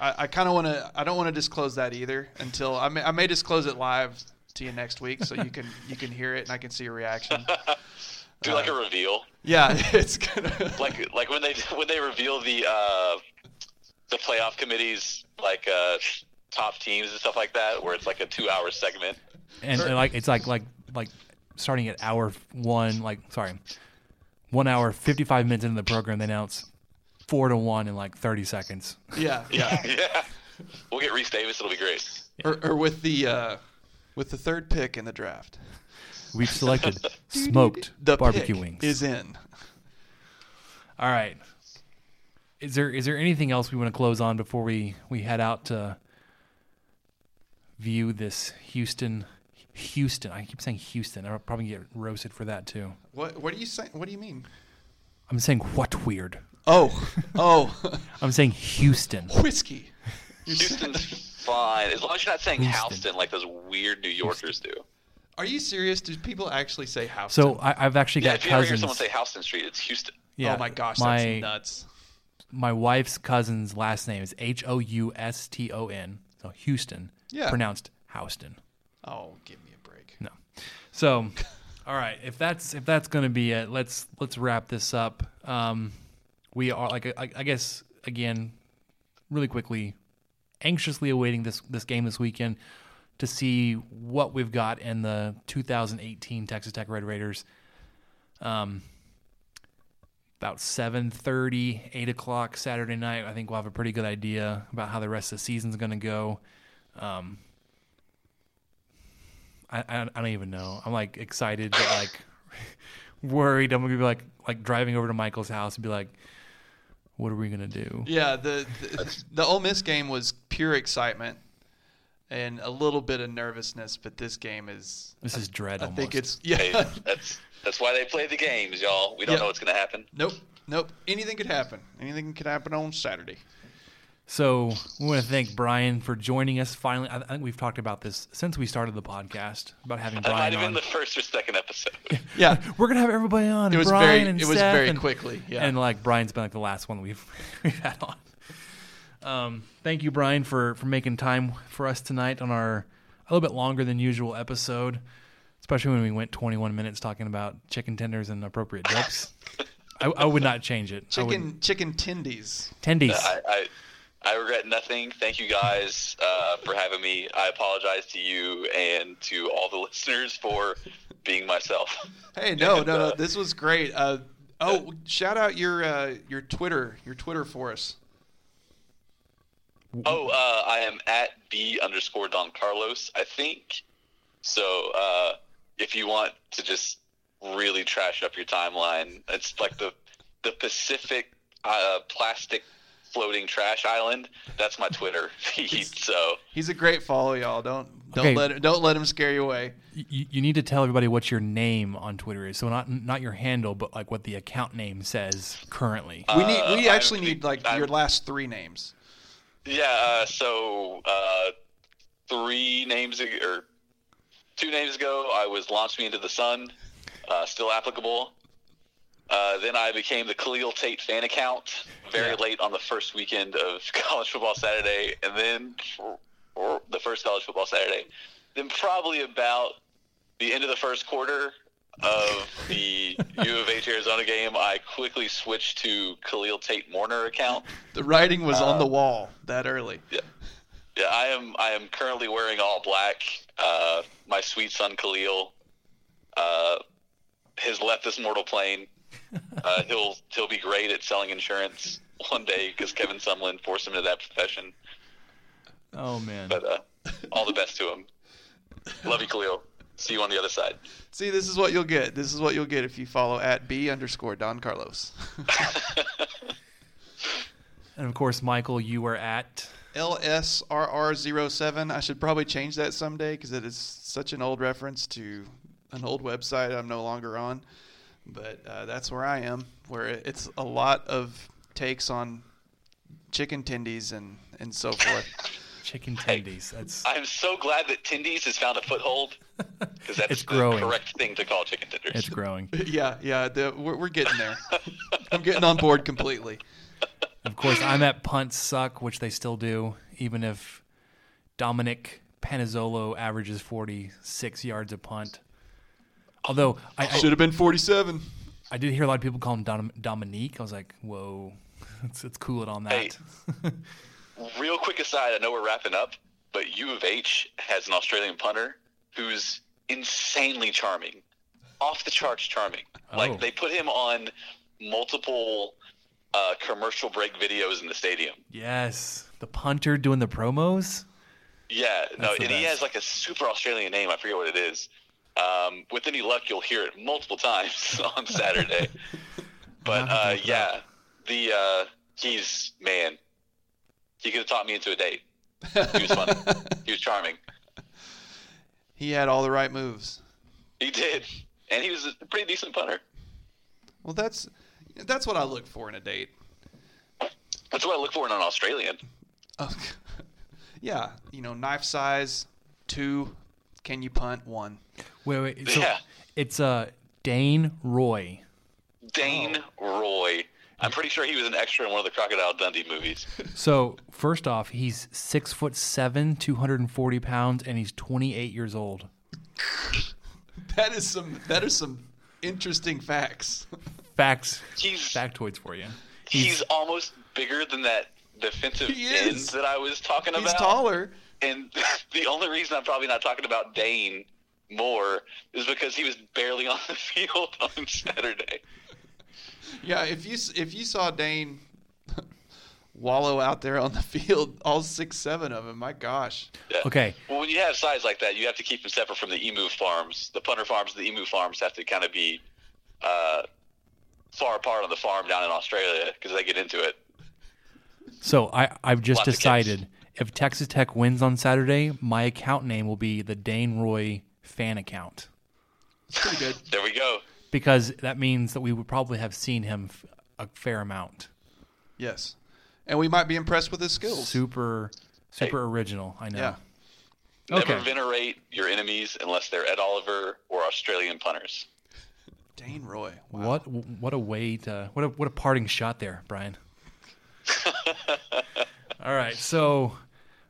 I, I kind of want to. I don't want to disclose that either until I may I may disclose it live to you next week so you can you can hear it and I can see your reaction. Do like a reveal, Yeah, it's gonna like like when they when they reveal the uh, the playoff committees like uh, top teams and stuff like that, where it's like a two hour segment. And, and, like it's like like like starting at hour one, like sorry, one hour fifty five minutes into the program, they announce four to one in like thirty seconds. yeah yeah. yeah, we'll get Rece Davis. It'll be great. Or, or with the uh, with the third pick in the draft, We've selected smoked the barbecue pick wings. is in. All right. Is there is there anything else we want to close on before we we head out to view this Houston Houston? I keep saying Houston. I'll probably get roasted for that too. What what do you say? What do you mean? I'm saying what weird. Oh oh, I'm saying Houston. whiskey. Houston's fine as long as you're not saying Houston. Houston like those weird New Yorkers do. Are you serious? Do people actually say house? So I, I've actually Yeah, got if you ever hear someone say Houston Street, it's Houston. yeah, oh my gosh, my that's nuts. my wife's cousin's last name is H O U S T O N. So Houston, Yeah. pronounced Houston. Oh, give me a break. No. So, all right, if that's if that's going to be it, let's let's wrap this up. Um, we are like I, I guess again, really quickly, anxiously awaiting this this game this weekend to see what we've got in the 2018 Texas Tech Red Raiders. Um, about 7.30 8 o'clock saturday night i think we'll have a pretty good idea about how the rest of the season's going to go um, I, I I don't even know. I'm like excited, but like worried. I'm gonna be like like driving over to Michael's house and be like, "What are we gonna do?" Yeah, the, the the Ole Miss game was pure excitement, and a little bit of nervousness. But this game is. This is dread. I almost. think it's Hey, yeah. that's that's why they play the games, y'all. We don't Yeah. know what's gonna happen. nope, nope. Anything could happen. Anything could happen on Saturday. So we want to thank Brian for joining us. Finally, I I think we've talked about this since we started the podcast about having Brian. That might Brian have been on. the first or second episode. Yeah, We're gonna have everybody on. It was Brian very- and it was Seth very and- quickly, yeah. and like Brian's been like the last one we've we've had on. Um, thank you, Brian, for for making time for us tonight on our a little bit longer than usual episode, especially when we went 21 minutes talking about chicken tenders and appropriate dips. I, I would not change it. Chicken chicken tendies. tendies. I, I I regret nothing. Thank you guys uh, for having me. I apologize to you and to all the listeners for being myself. Hey, no, And, no, no. uh, This was great. Uh, oh, shout out your uh, your Twitter, your Twitter for us. Oh, uh, I am at b underscore Don Carlos, I think. So uh, if you want to just really trash up your timeline, it's like the the Pacific uh, plastic floating trash island. That's my Twitter feed. So He's a great follow, y'all. Don't don't Okay. let don't let him scare you away. you, you need to tell everybody what your name on Twitter is. So not not your handle, but like what the account name says currently. We need we Uh, actually I'm- need like I'm- your last three names. yeah, uh, so uh, three names ag- or two names ago, I was launched me into the sun. Uh, still applicable. Uh, then I became the Khalil Tate fan account very Yeah. late on the first weekend of college football Saturday, and then the first college football Saturday. Then probably about the end of the first quarter of the U of H Arizona game, I quickly switched to Khalil Tate Mourner account. The writing was on the wall that early. Yeah, yeah. I am. I am currently wearing all black. Uh, my sweet son Khalil uh, has left this mortal plane. Uh, he'll he'll be great at selling insurance one day because Kevin Sumlin forced him into that profession. Oh man. But uh, all the best to him. Love you, Khalil. See you on the other side. See, this is what you'll get. This is what you'll get if you follow at b underscore Don Carlos. And of course, Michael, you were at LSRR07. I should probably change that someday because it is such an old reference to an old website I'm no longer on. But uh, that's where I am, where it's a lot of takes on chicken tendies and, and so forth. Chicken Tendies. That's I'm so glad that Tindy's has found a foothold because that's It's the growing. correct thing to call chicken tenders. it's growing. yeah, yeah, the, we're, we're getting there. I'm getting on board completely. Of course, I'm at punts Suck, which they still do, even if Dominic Panazzolo averages 46 yards a punt. Although I, I, Should have been 47. I did hear a lot of people call him Dom, Dominique. I was like, whoa, let's, let's cool it on Hey. that. Real quick aside, I know we're wrapping up, but U of H has an Australian punter who's insanely charming, off the charts charming. Oh. Like they put him on multiple uh, commercial break videos in the stadium. yes, the punter doing the promos. Yeah, no, That's the and he has like a super Australian name. I forget what it is. Um, with any luck, you'll hear it multiple times on Saturday. but uh, yeah, the uh, he's man. He could have taught me into a date. He was funny. he was charming. He had all the right moves. He did, and he was a pretty decent punter. Well, that's that's what I look for in a date. That's what I look for in an Australian. Oh, yeah, you know, knife size, two. Can you punt one? Wait, wait. So Yeah. it's uh, Dane Roy. Dane Oh. Roy. I'm pretty sure he was an extra in one of the Crocodile Dundee movies. So first off, he's six foot seven, 240 pounds, and he's 28 years old. That is some that is some interesting facts. Facts, He's factoids for you. he's almost bigger than that defensive end that I was talking about. He's about. taller. And the only reason I'm probably not talking about Dane more is because he was barely on the field on Saturday. Yeah, if you if you saw Dane wallow out there on the field, all six seven of him, my gosh. Yeah. Okay, Well, when you have size like that, you have to keep them separate from the emu farms. The punter farms and the emu farms have to kind of be uh, far apart on the farm down in Australia because they get into it. so I I've just Lots decided if Texas Tech wins on Saturday, my account name will be the Dane Roy fan account Pretty good. There we go. because that means that we would probably have seen him f- a fair amount. Yes. And we might be impressed with his skills. Super, super original. I know. Yeah. Okay. Never venerate your enemies unless they're Ed Oliver or Australian punters. Dane Roy. Wow. What what a way to what a what a parting shot there, Brian. All right, so I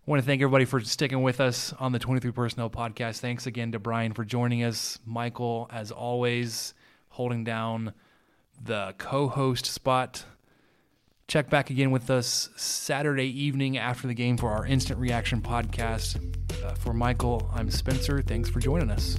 want to thank everybody for sticking with us on the 23 Personnel Podcast. Thanks again to Brian for joining us. Michael, as always, holding down the co-host spot. Check back again with us Saturday evening after the game for our instant reaction podcast. Uh, for Michael, I'm Spencer. Thanks for joining us.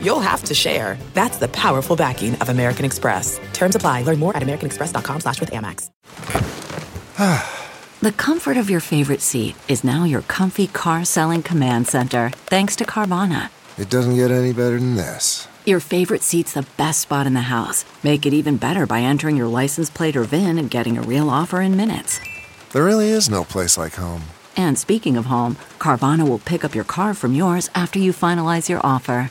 you'll have to share. That's the powerful backing of American Express. Terms apply. Learn more at americanexpress.com slash with Amex. The comfort of your favorite seat is now your comfy car selling command center, thanks to Carvana. It doesn't get any better than this. Your favorite seat's the best spot in the house. Make it even better by entering your license plate or VIN and getting a real offer in minutes. There really is no place like home. And speaking of home, Carvana will pick up your car from yours after you finalize your offer.